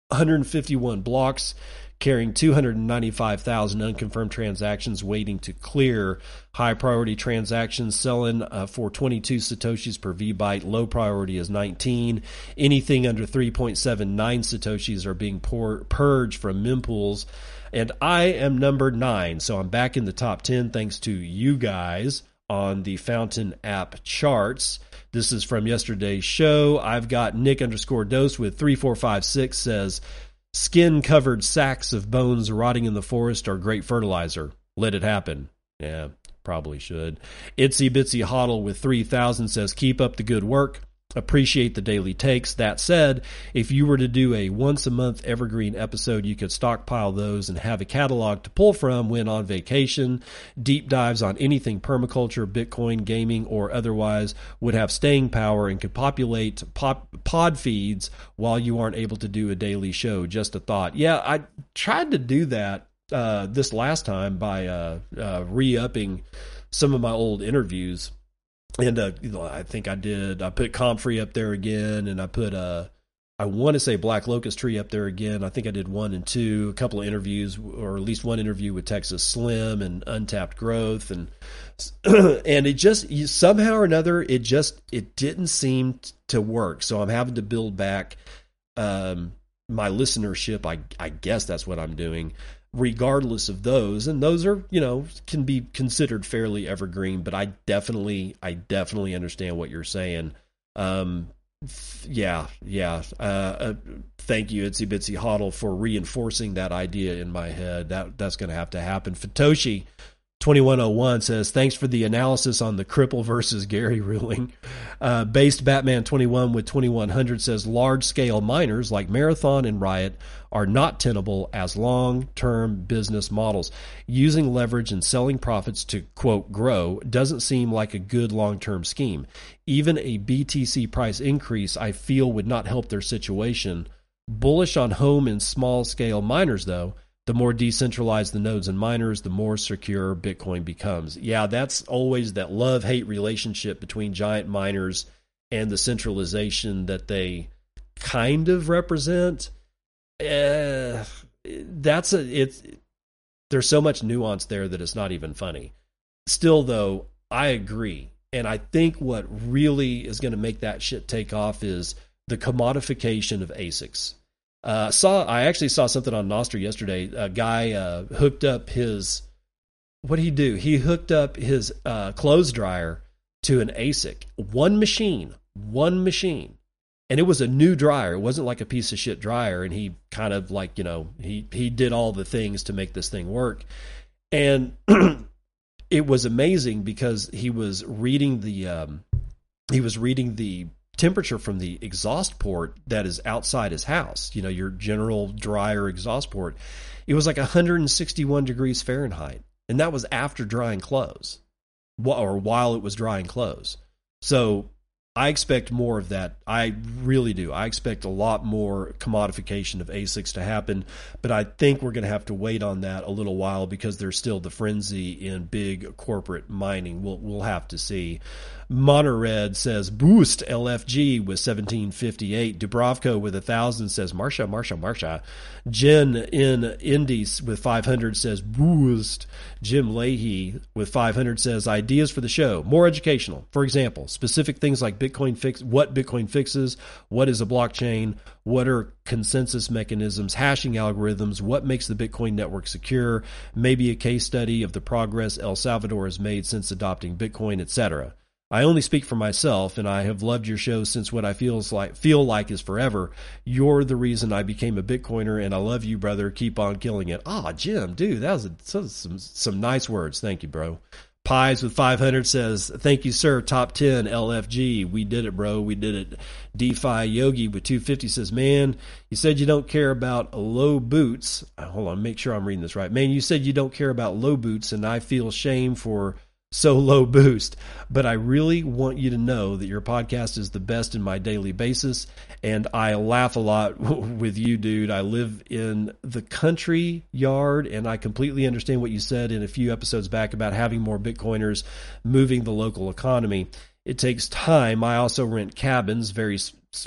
151 blocks carrying 295,000 unconfirmed transactions waiting to clear. High priority transactions selling uh, for 22 satoshis per vbyte. Low priority is 19. Anything under 3.79 satoshis are being pour, purged from mempools. And I am number nine, so I'm back in the top 10 thanks to you guys on the Fountain app charts. This is from yesterday's show. I've got Nick underscore dose with 3456 says, Skin covered sacks of bones rotting in the forest are great fertilizer. Let it happen. Yeah, probably should. Itsy Bitsy Hoddle with 3000 says, Keep up the good work appreciate the daily takes. That said, if you were to do a once a month evergreen episode, you could stockpile those and have a catalog to pull from when on vacation. Deep dives on anything permaculture, Bitcoin, gaming, or otherwise would have staying power and could populate pop, pod feeds while you aren't able to do a daily show. Just a thought. Yeah, I tried to do that uh, this last time by uh, uh, re upping some of my old interviews and uh, you know, I think I did. I put Comfrey up there again, and I put uh, I want to say Black Locust Tree up there again. I think I did one and two, a couple of interviews, or at least one interview with Texas Slim and Untapped Growth, and and it just somehow or another, it just it didn't seem to work. So I'm having to build back um, my listenership. I I guess that's what I'm doing regardless of those and those are you know can be considered fairly evergreen but i definitely i definitely understand what you're saying. Um yeah yeah uh, uh thank you itsy bitsy hoddle for reinforcing that idea in my head. That that's gonna have to happen. Fatoshi 2101 says, Thanks for the analysis on the cripple versus Gary ruling. Uh, based Batman 21 with 2100 says, Large scale miners like Marathon and Riot are not tenable as long term business models. Using leverage and selling profits to, quote, grow doesn't seem like a good long term scheme. Even a BTC price increase, I feel, would not help their situation. Bullish on home and small scale miners, though the more decentralized the nodes and miners, the more secure Bitcoin becomes. Yeah, that's always that love hate relationship between giant miners and the centralization that they kind of represent. Uh, that's a it's there's so much nuance there that it's not even funny. Still, though, I agree, and I think what really is going to make that shit take off is the commodification of ASICs uh, saw I actually saw something on Nostr yesterday. A guy uh, hooked up his what did he do? He hooked up his uh, clothes dryer to an ASIC. One machine, one machine. and it was a new dryer. It wasn't like a piece of shit dryer. And he kind of like, you know, he, he did all the things to make this thing work. And it was amazing because he was reading the, um, he was reading the temperature from the exhaust port that is outside his house, you know, your general dryer exhaust port. It was like 161 degrees Fahrenheit. And that was after drying clothes or while it was drying clothes. So I expect more of that. I really do. I expect a lot more commodification of ASICs to happen, but I think we're going to have to wait on that a little while because there's still the frenzy in big corporate mining. We'll we'll have to see. Monored says boost LFG with 1758. Dubravko with a thousand says Marsha, Marsha, Marsha. Jen in Indies with 500 says boost. Jim Leahy with 500 says ideas for the show more educational. For example, specific things like Bitcoin fix, what Bitcoin fixes, what is a blockchain, what are consensus mechanisms, hashing algorithms, what makes the Bitcoin network secure, maybe a case study of the progress El Salvador has made since adopting Bitcoin, etc. I only speak for myself, and I have loved your show since what I feels like feel like is forever. You're the reason I became a Bitcoiner, and I love you, brother. Keep on killing it. Ah, Jim, dude, that was, a, some some nice words. Thank you, bro. Pies with 500 says, Thank you, sir. Top 10 LFG. We did it, bro. We did it. DeFi Yogi with 250 says, Man, you said you don't care about low boots. Uh, hold on, make sure I'm reading this right. Man, you said you don't care about low boots, and I feel shame for so low boost. But I really want you to know that your podcast is the best in my daily basis. And I laugh a lot with you, dude. I live in the country yard, and I completely understand what you said in a few episodes back about having more Bitcoiners moving the local economy. It takes time. I also rent cabins, very,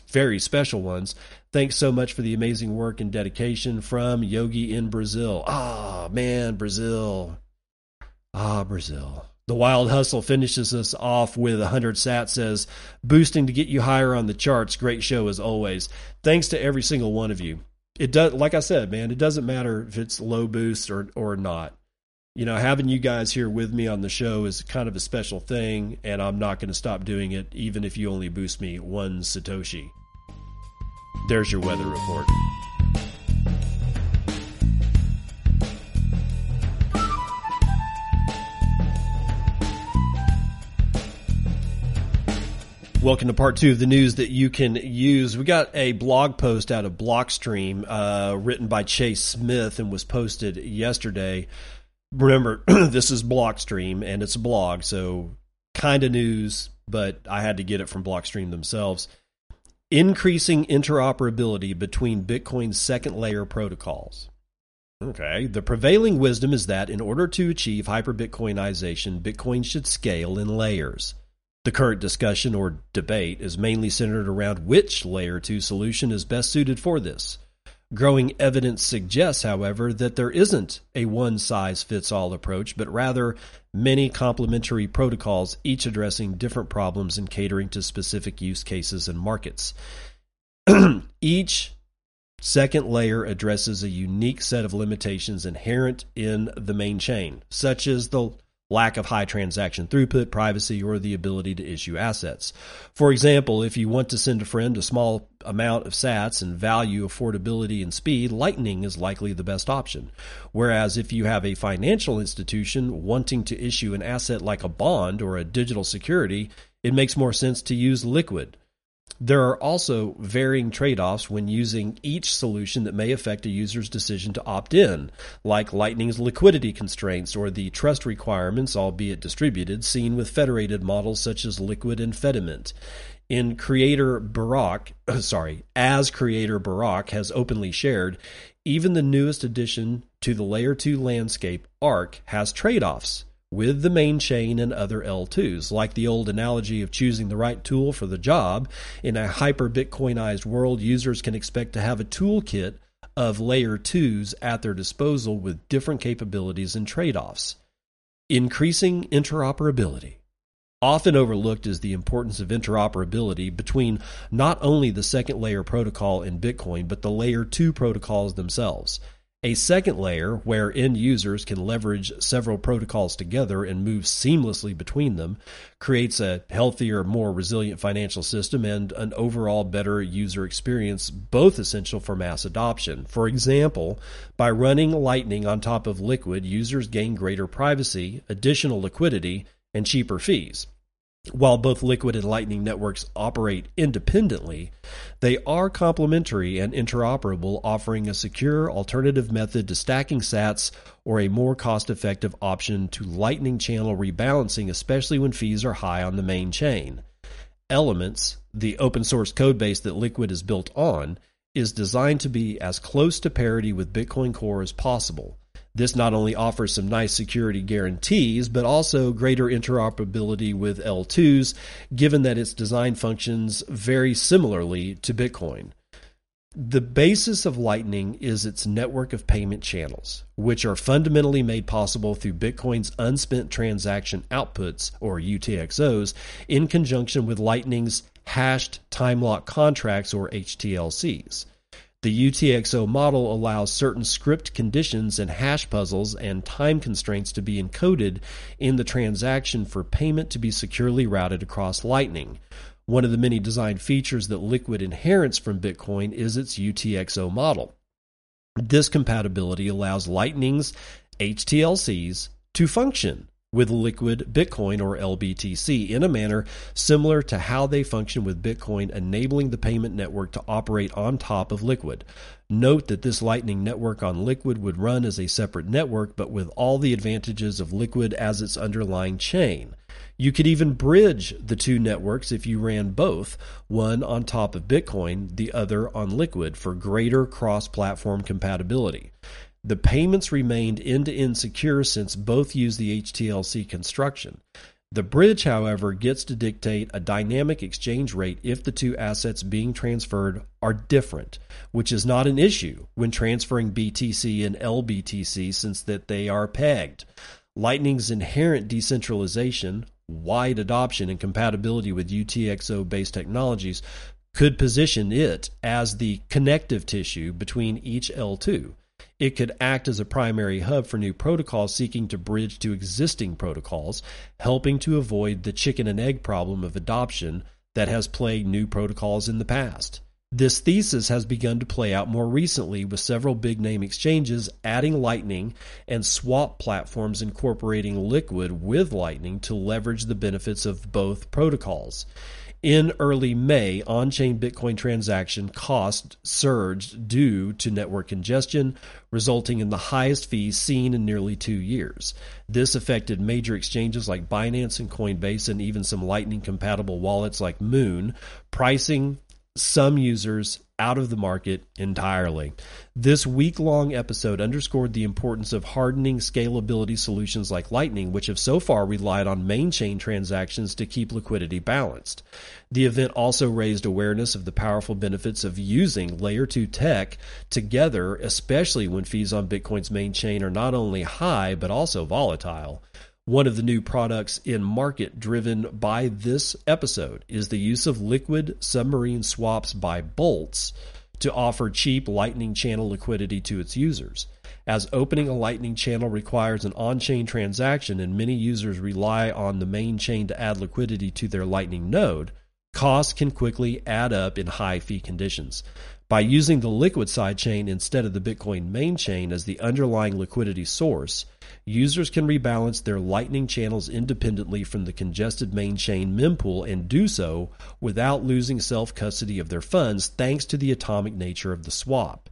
very special ones. Thanks so much for the amazing work and dedication from Yogi in Brazil. Ah, oh, man, Brazil. Ah, Brazil. The Wild Hustle finishes us off with 100 sat says, boosting to get you higher on the charts. Great show as always. Thanks to every single one of you. It does, like I said, man, it doesn't matter if it's low boost or, or not. You know, having you guys here with me on the show is kind of a special thing, and I'm not going to stop doing it, even if you only boost me one Satoshi. There's your weather report. Welcome to part two of the news that you can use. We got a blog post out of Blockstream, uh, written by Chase Smith and was posted yesterday. Remember, this is Blockstream and it's a blog, so kind of news, but I had to get it from Blockstream themselves. Increasing interoperability between Bitcoin's second layer protocols. Okay. The prevailing wisdom is that in order to achieve hyperbitcoinization, Bitcoin should scale in layers. The current discussion or debate is mainly centered around which Layer 2 solution is best suited for this. Growing evidence suggests, however, that there isn't a one size fits all approach, but rather many complementary protocols, each addressing different problems and catering to specific use cases and markets. each second layer addresses a unique set of limitations inherent in the main chain, such as the lack of high transaction throughput, privacy, or the ability to issue assets. For example, if you want to send a friend a small amount of sats and value affordability and speed, Lightning is likely the best option. Whereas if you have a financial institution wanting to issue an asset like a bond or a digital security, it makes more sense to use Liquid. There are also varying trade offs when using each solution that may affect a user's decision to opt in, like Lightning's liquidity constraints or the trust requirements, albeit distributed, seen with federated models such as Liquid and Fedimint. In creator Burak, sorry, as creator Burak has openly shared, even the newest addition to the layer 2 landscape, Ark, has trade offs with the main chain and other L2s. Like the old analogy of choosing the right tool for the job, in a hyper Bitcoinized world, users can expect to have a toolkit of layer 2s at their disposal with different capabilities and trade offs. Increasing interoperability. Often overlooked is the importance of interoperability between not only the second layer protocol in Bitcoin, but the layer 2 protocols themselves. A second layer, where end users can leverage several protocols together and move seamlessly between them, creates a healthier, more resilient financial system and an overall better user experience, both essential for mass adoption. For example, by running Lightning on top of Liquid, users gain greater privacy, additional liquidity, and cheaper fees. While both Liquid and Lightning networks operate independently, they are complementary and interoperable, offering a secure alternative method to stacking sats or a more cost effective option to Lightning channel rebalancing, especially when fees are high on the main chain. Elements, the open source codebase that Liquid is built on, is designed to be as close to parity with Bitcoin Core as possible. This not only offers some nice security guarantees, but also greater interoperability with L2s, given that its design functions very similarly to Bitcoin. The basis of Lightning is its network of payment channels, which are fundamentally made possible through Bitcoin's unspent transaction outputs, or UTXOs, in conjunction with Lightning's hashed time lock contracts, or HTLCs. The UTXO model allows certain script conditions and hash puzzles and time constraints to be encoded in the transaction for payment to be securely routed across Lightning. One of the many design features that Liquid inherits from Bitcoin is its UTXO model. This compatibility allows Lightning's HTLCs to function with Liquid Bitcoin or LBTC in a manner similar to how they function with Bitcoin, enabling the payment network to operate on top of Liquid. Note that this Lightning network on Liquid would run as a separate network, but with all the advantages of Liquid as its underlying chain. You could even bridge the two networks if you ran both, one on top of Bitcoin, the other on Liquid, for greater cross platform compatibility. The payments remained end to end secure since both use the HTLC construction. The bridge, however, gets to dictate a dynamic exchange rate if the two assets being transferred are different, which is not an issue when transferring BTC and LBTC since that they are pegged. Lightning's inherent decentralization, wide adoption and compatibility with UTXO based technologies could position it as the connective tissue between each L2. It could act as a primary hub for new protocols seeking to bridge to existing protocols, helping to avoid the chicken and egg problem of adoption that has plagued new protocols in the past. This thesis has begun to play out more recently with several big name exchanges adding Lightning and swap platforms incorporating Liquid with Lightning to leverage the benefits of both protocols. In early May, on chain Bitcoin transaction cost surged due to network congestion, resulting in the highest fees seen in nearly two years. This affected major exchanges like Binance and Coinbase, and even some Lightning compatible wallets like Muun. Pricing some users out of the market entirely. This week long episode underscored the importance of hardening scalability solutions like Lightning, which have so far relied on main chain transactions to keep liquidity balanced. The event also raised awareness of the powerful benefits of using layer 2 tech together, especially when fees on Bitcoin's main chain are not only high but also volatile. One of the new products in market driven by this episode is the use of liquid submarine swaps by Boltz to offer cheap Lightning channel liquidity to its users. As opening a Lightning channel requires an on chain transaction and many users rely on the main chain to add liquidity to their Lightning node, costs can quickly add up in high fee conditions. By using the liquid sidechain instead of the Bitcoin main chain as the underlying liquidity source, users can rebalance their Lightning channels independently from the congested main chain mempool and do so without losing self custody of their funds thanks to the atomic nature of the swap.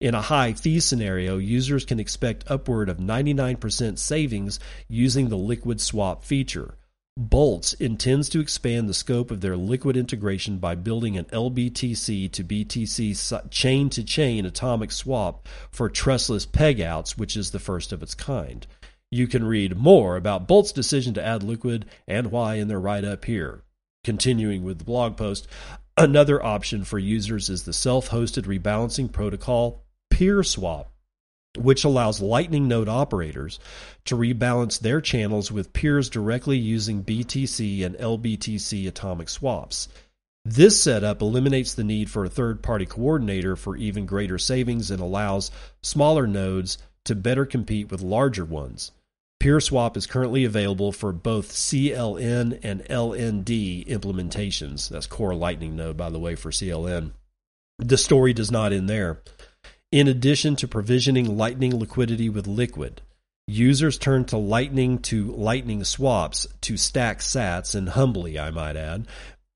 In a high fee scenario, users can expect upward of 99% savings using the liquid swap feature. Boltz intends to expand the scope of their liquid integration by building an LBTC to BTC chain to chain atomic swap for trustless pegouts, which is the first of its kind. You can read more about Boltz's decision to add liquid and why in their write up here. Continuing with the blog post, another option for users is the self hosted rebalancing protocol PeerSwap which allows Lightning node operators to rebalance their channels with peers directly using BTC and LBTC atomic swaps. This setup eliminates the need for a third party coordinator for even greater savings and allows smaller nodes to better compete with larger ones. PeerSwap is currently available for both CLN and LND implementations. That's Core Lightning node, by the way, for CLN. The story does not end there. In addition to provisioning Lightning liquidity with Liquid, users turn to Lightning to Lightning swaps to stack sats, and humbly, I might add.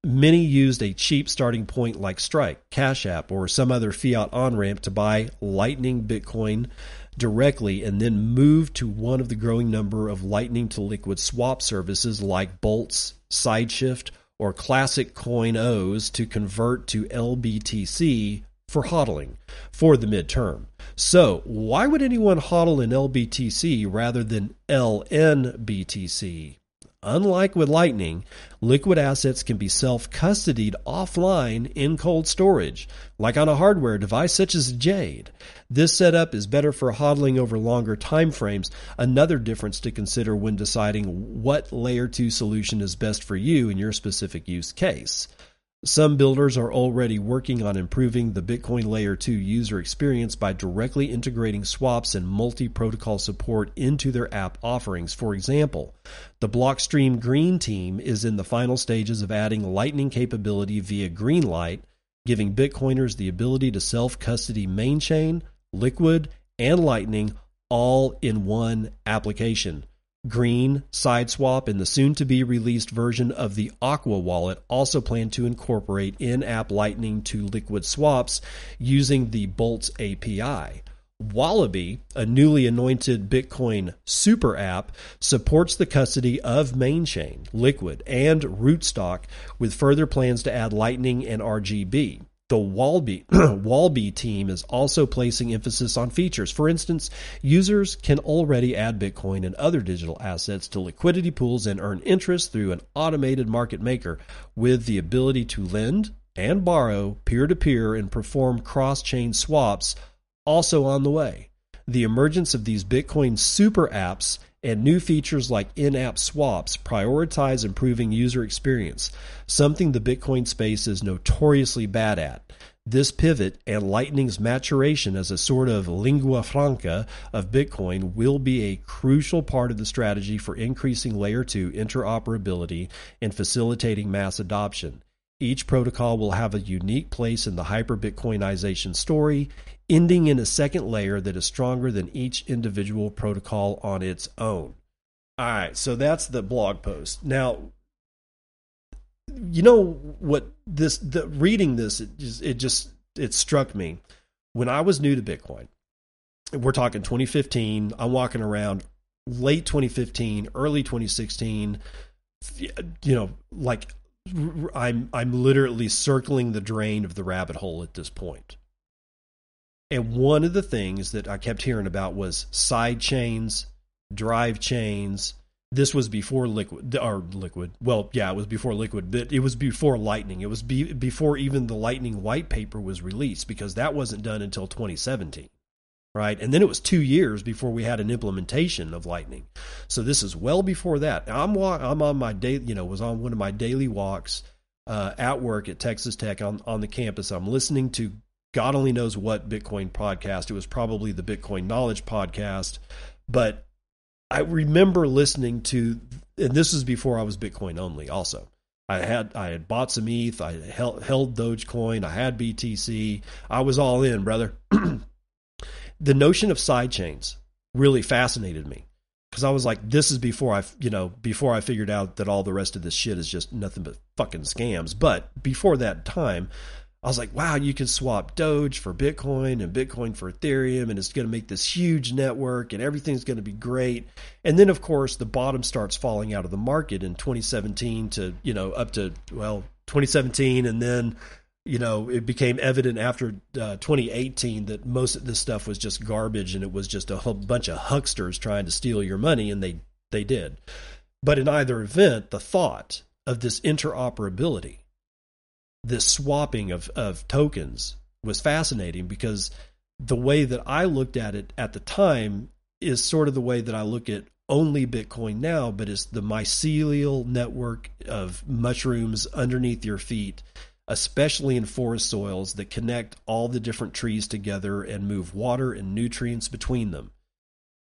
Many used a cheap starting point like Strike, Cash App, or some other fiat on ramp to buy Lightning Bitcoin directly and then move to one of the growing number of Lightning to Liquid swap services like Boltz, Sideshift, or Classic Coin O's to convert to LBTC for hodling for the midterm. So, why would anyone hodl in LBTC rather than LNBTC? Unlike with Lightning, liquid assets can be self custodied offline in cold storage, like on a hardware device such as Jade. This setup is better for hodling over longer time frames, another difference to consider when deciding what layer 2 solution is best for you in your specific use case. Some builders are already working on improving the Bitcoin Layer 2 user experience by directly integrating swaps and multi protocol support into their app offerings. For example, the Blockstream Green team is in the final stages of adding Lightning capability via Greenlight, giving Bitcoiners the ability to self custody main chain, Liquid, and Lightning all in one application. Green, Sideswap, and the soon to be released version of the Aqua wallet also plan to incorporate in app Lightning to Liquid swaps using the Boltz API. Wallaby, a newly anointed Bitcoin super app, supports the custody of Mainchain, Liquid, and Rootstock with further plans to add Lightning and RGB. The Wallaby, Wallaby team is also placing emphasis on features. For instance, users can already add Bitcoin and other digital assets to liquidity pools and earn interest through an automated market maker with the ability to lend and borrow peer to peer and perform cross chain swaps also on the way. The emergence of these Bitcoin super apps and new features like in app swaps prioritize improving user experience, something the Bitcoin space is notoriously bad at. This pivot and Lightning's maturation as a sort of lingua franca of Bitcoin will be a crucial part of the strategy for increasing layer 2 interoperability and facilitating mass adoption. Each protocol will have a unique place in the hyper Bitcoinization story, ending in a second layer that is stronger than each individual protocol on its own. All right, so that's the blog post. Now, you know what this the reading this it just it just it struck me when I was new to Bitcoin. We're talking 2015. I'm walking around late 2015, early 2016. You know, like I'm I'm literally circling the drain of the rabbit hole at this point. And one of the things that I kept hearing about was side chains, drive chains. This was before liquid or liquid. Well, yeah, it was before liquid, but it was before lightning. It was be, before even the lightning white paper was released because that wasn't done until 2017. Right. And then it was two years before we had an implementation of lightning. So this is well before that. I'm I'm on my day, you know, was on one of my daily walks uh, at work at Texas Tech on, on the campus. I'm listening to God only knows what Bitcoin podcast. It was probably the Bitcoin Knowledge podcast. But I remember listening to, and this was before I was Bitcoin only also. I had I had bought some ETH, I held, held Dogecoin, I had BTC. I was all in, brother. the notion of sidechains really fascinated me because I was like, this is before I, you know, before I figured out that all the rest of this shit is just nothing but fucking scams. But before that time, I was like, wow, you can swap Doge for Bitcoin and Bitcoin for Ethereum, and it's going to make this huge network, and everything's going to be great. And then, of course, the bottom starts falling out of the market in 2017 to, you know, up to, well, 2017. And then, you know, it became evident after uh, 2018 that most of this stuff was just garbage and it was just a whole bunch of hucksters trying to steal your money, and they, they did. But in either event, the thought of this interoperability this swapping of, of tokens was fascinating because the way that I looked at it at the time is sort of the way that I look at only Bitcoin now, but it's the mycelial network of mushrooms underneath your feet especially in forest soils that connect all the different trees together and move water and nutrients between them.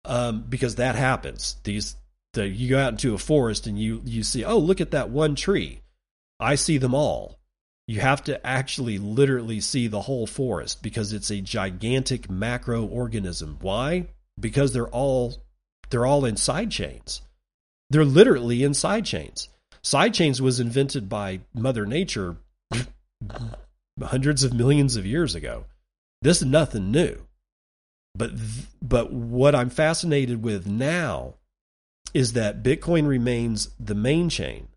Um, because that happens. These the, you go out into a forest and you you see, oh, look at that one tree. I see them all. You have to actually literally see the whole forest because it's a gigantic macro organism. Why? Because they're all they're all in side chains. They're literally in side chains. Side chains was invented by Mother Nature hundreds of millions of years ago. This is nothing new. But but what I'm fascinated with now is that Bitcoin remains the main chain.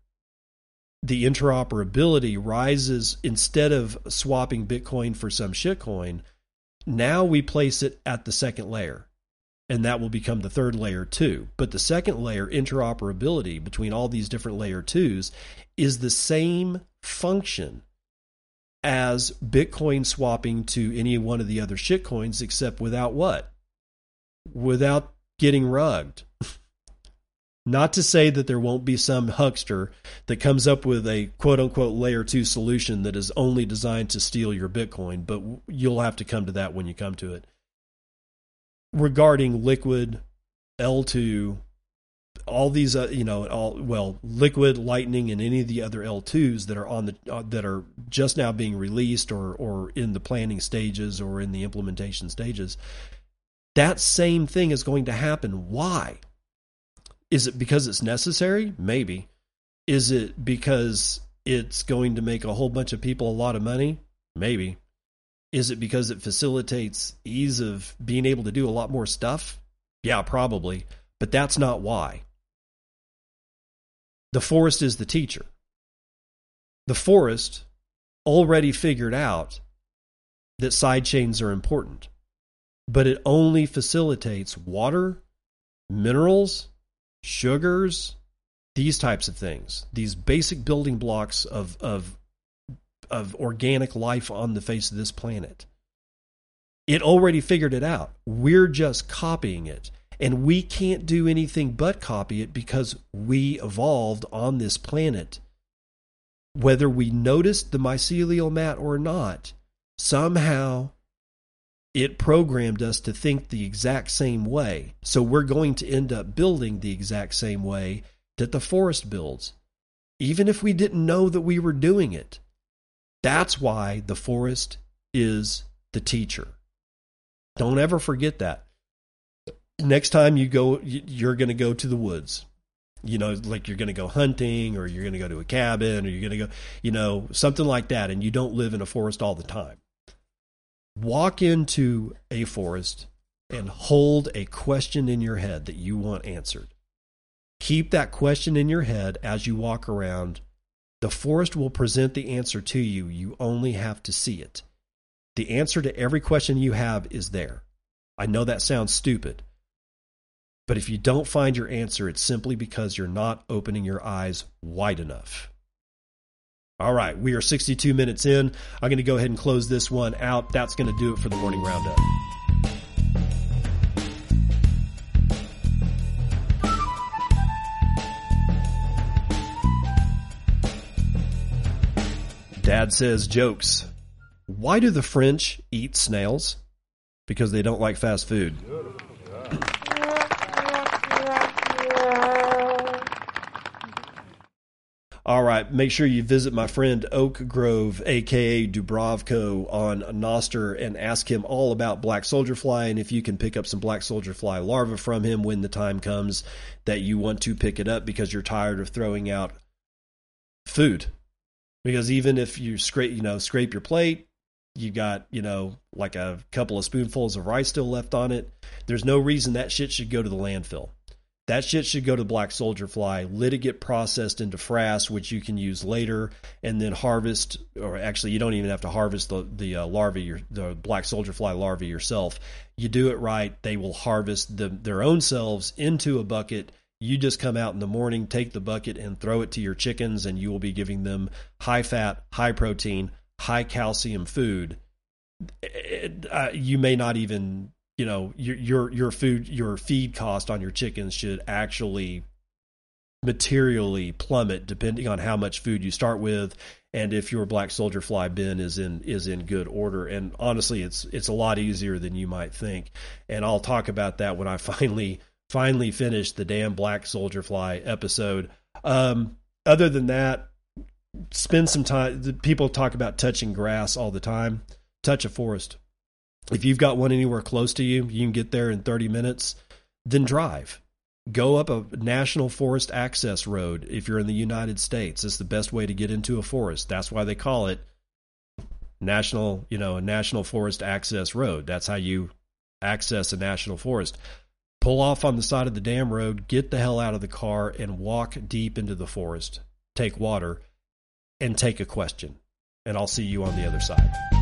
The interoperability rises instead of swapping Bitcoin for some shitcoin. Now we place it at the second layer, and that will become the third layer too. But the second layer, interoperability between all these different layer twos, is the same function as Bitcoin swapping to any one of the other shitcoins, except without what? Without getting rugged. Not to say that there won't be some huckster that comes up with a quote unquote layer two solution that is only designed to steal your Bitcoin, but you'll have to come to that when you come to it. Regarding Liquid, L2, all these, uh, you know, all well, Liquid, Lightning, and any of the other L2s that are on the uh, that are just now being released or or in the planning stages or in the implementation stages, that same thing is going to happen. Why? Is it because it's necessary? Maybe. Is it because it's going to make a whole bunch of people a lot of money? Maybe. Is it because it facilitates ease of being able to do a lot more stuff? Yeah, probably. But that's not why. The forest is the teacher. The forest already figured out that side chains are important, but it only facilitates water, minerals, sugars, these types of things, these basic building blocks of, of, of organic life on the face of this planet. It already figured it out. We're just copying it. And we can't do anything but copy it because we evolved on this planet. Whether we noticed the mycelial mat or not, somehow it programmed us to think the exact same way. So we're going to end up building the exact same way that the forest builds, even if we didn't know that we were doing it. That's why the forest is the teacher. Don't ever forget that. Next time you go, you're going to go to the woods. You know, like you're going to go hunting or you're going to go to a cabin or you're going to go, you know, something like that. And you don't live in a forest all the time walk into a forest and hold a question in your head that you want answered. Keep that question in your head as you walk around. The forest will present the answer to you. You only have to see it. The answer to every question you have is there. I know that sounds stupid, but if you don't find your answer, it's simply because you're not opening your eyes wide enough. All right, we are 62 minutes in. I'm going to go ahead and close this one out. That's going to do it for the morning roundup. Dad says jokes. Why do the French eat snails? Because they don't like fast food. All right, make sure you visit my friend Oak Grove, aka Dubravko, on nostr and ask him all about black soldier fly and if you can pick up some black soldier fly larvae from him when the time comes that you want to pick it up because you're tired of throwing out food. Because even if you scrape, you know, scrape your plate, you got, you know, like a couple of spoonfuls of rice still left on it. There's no reason that shit should go to the landfill. That shit should go to black soldier fly. Let it get processed into frass, which you can use later, and then harvest. Or actually, you don't even have to harvest the the uh, larvae, the black soldier fly larvae yourself. You do it right, they will harvest the, their own selves into a bucket. You just come out in the morning, take the bucket, and throw it to your chickens, and you will be giving them high fat, high protein, high calcium food. It, uh, you may not even you know your your your food your feed cost on your chickens should actually materially plummet depending on how much food you start with and if your black soldier fly bin is in is in good order. And honestly it's it's a lot easier than you might think. And I'll talk about that when I finally finally finish the damn black soldier fly episode. Um, other than that spend some time people talk about touching grass all the time. Touch a forest if you've got one anywhere close to you you can get there in 30 minutes then drive go up a national forest access road if you're in the United States. It's the best way to get into a forest. That's why they call it national, you know, a national forest access road. That's how you access a national forest. Pull off on the side of the damn road, get the hell out of the car and walk deep into the forest. Take water and take a question. And I'll see you on the other side.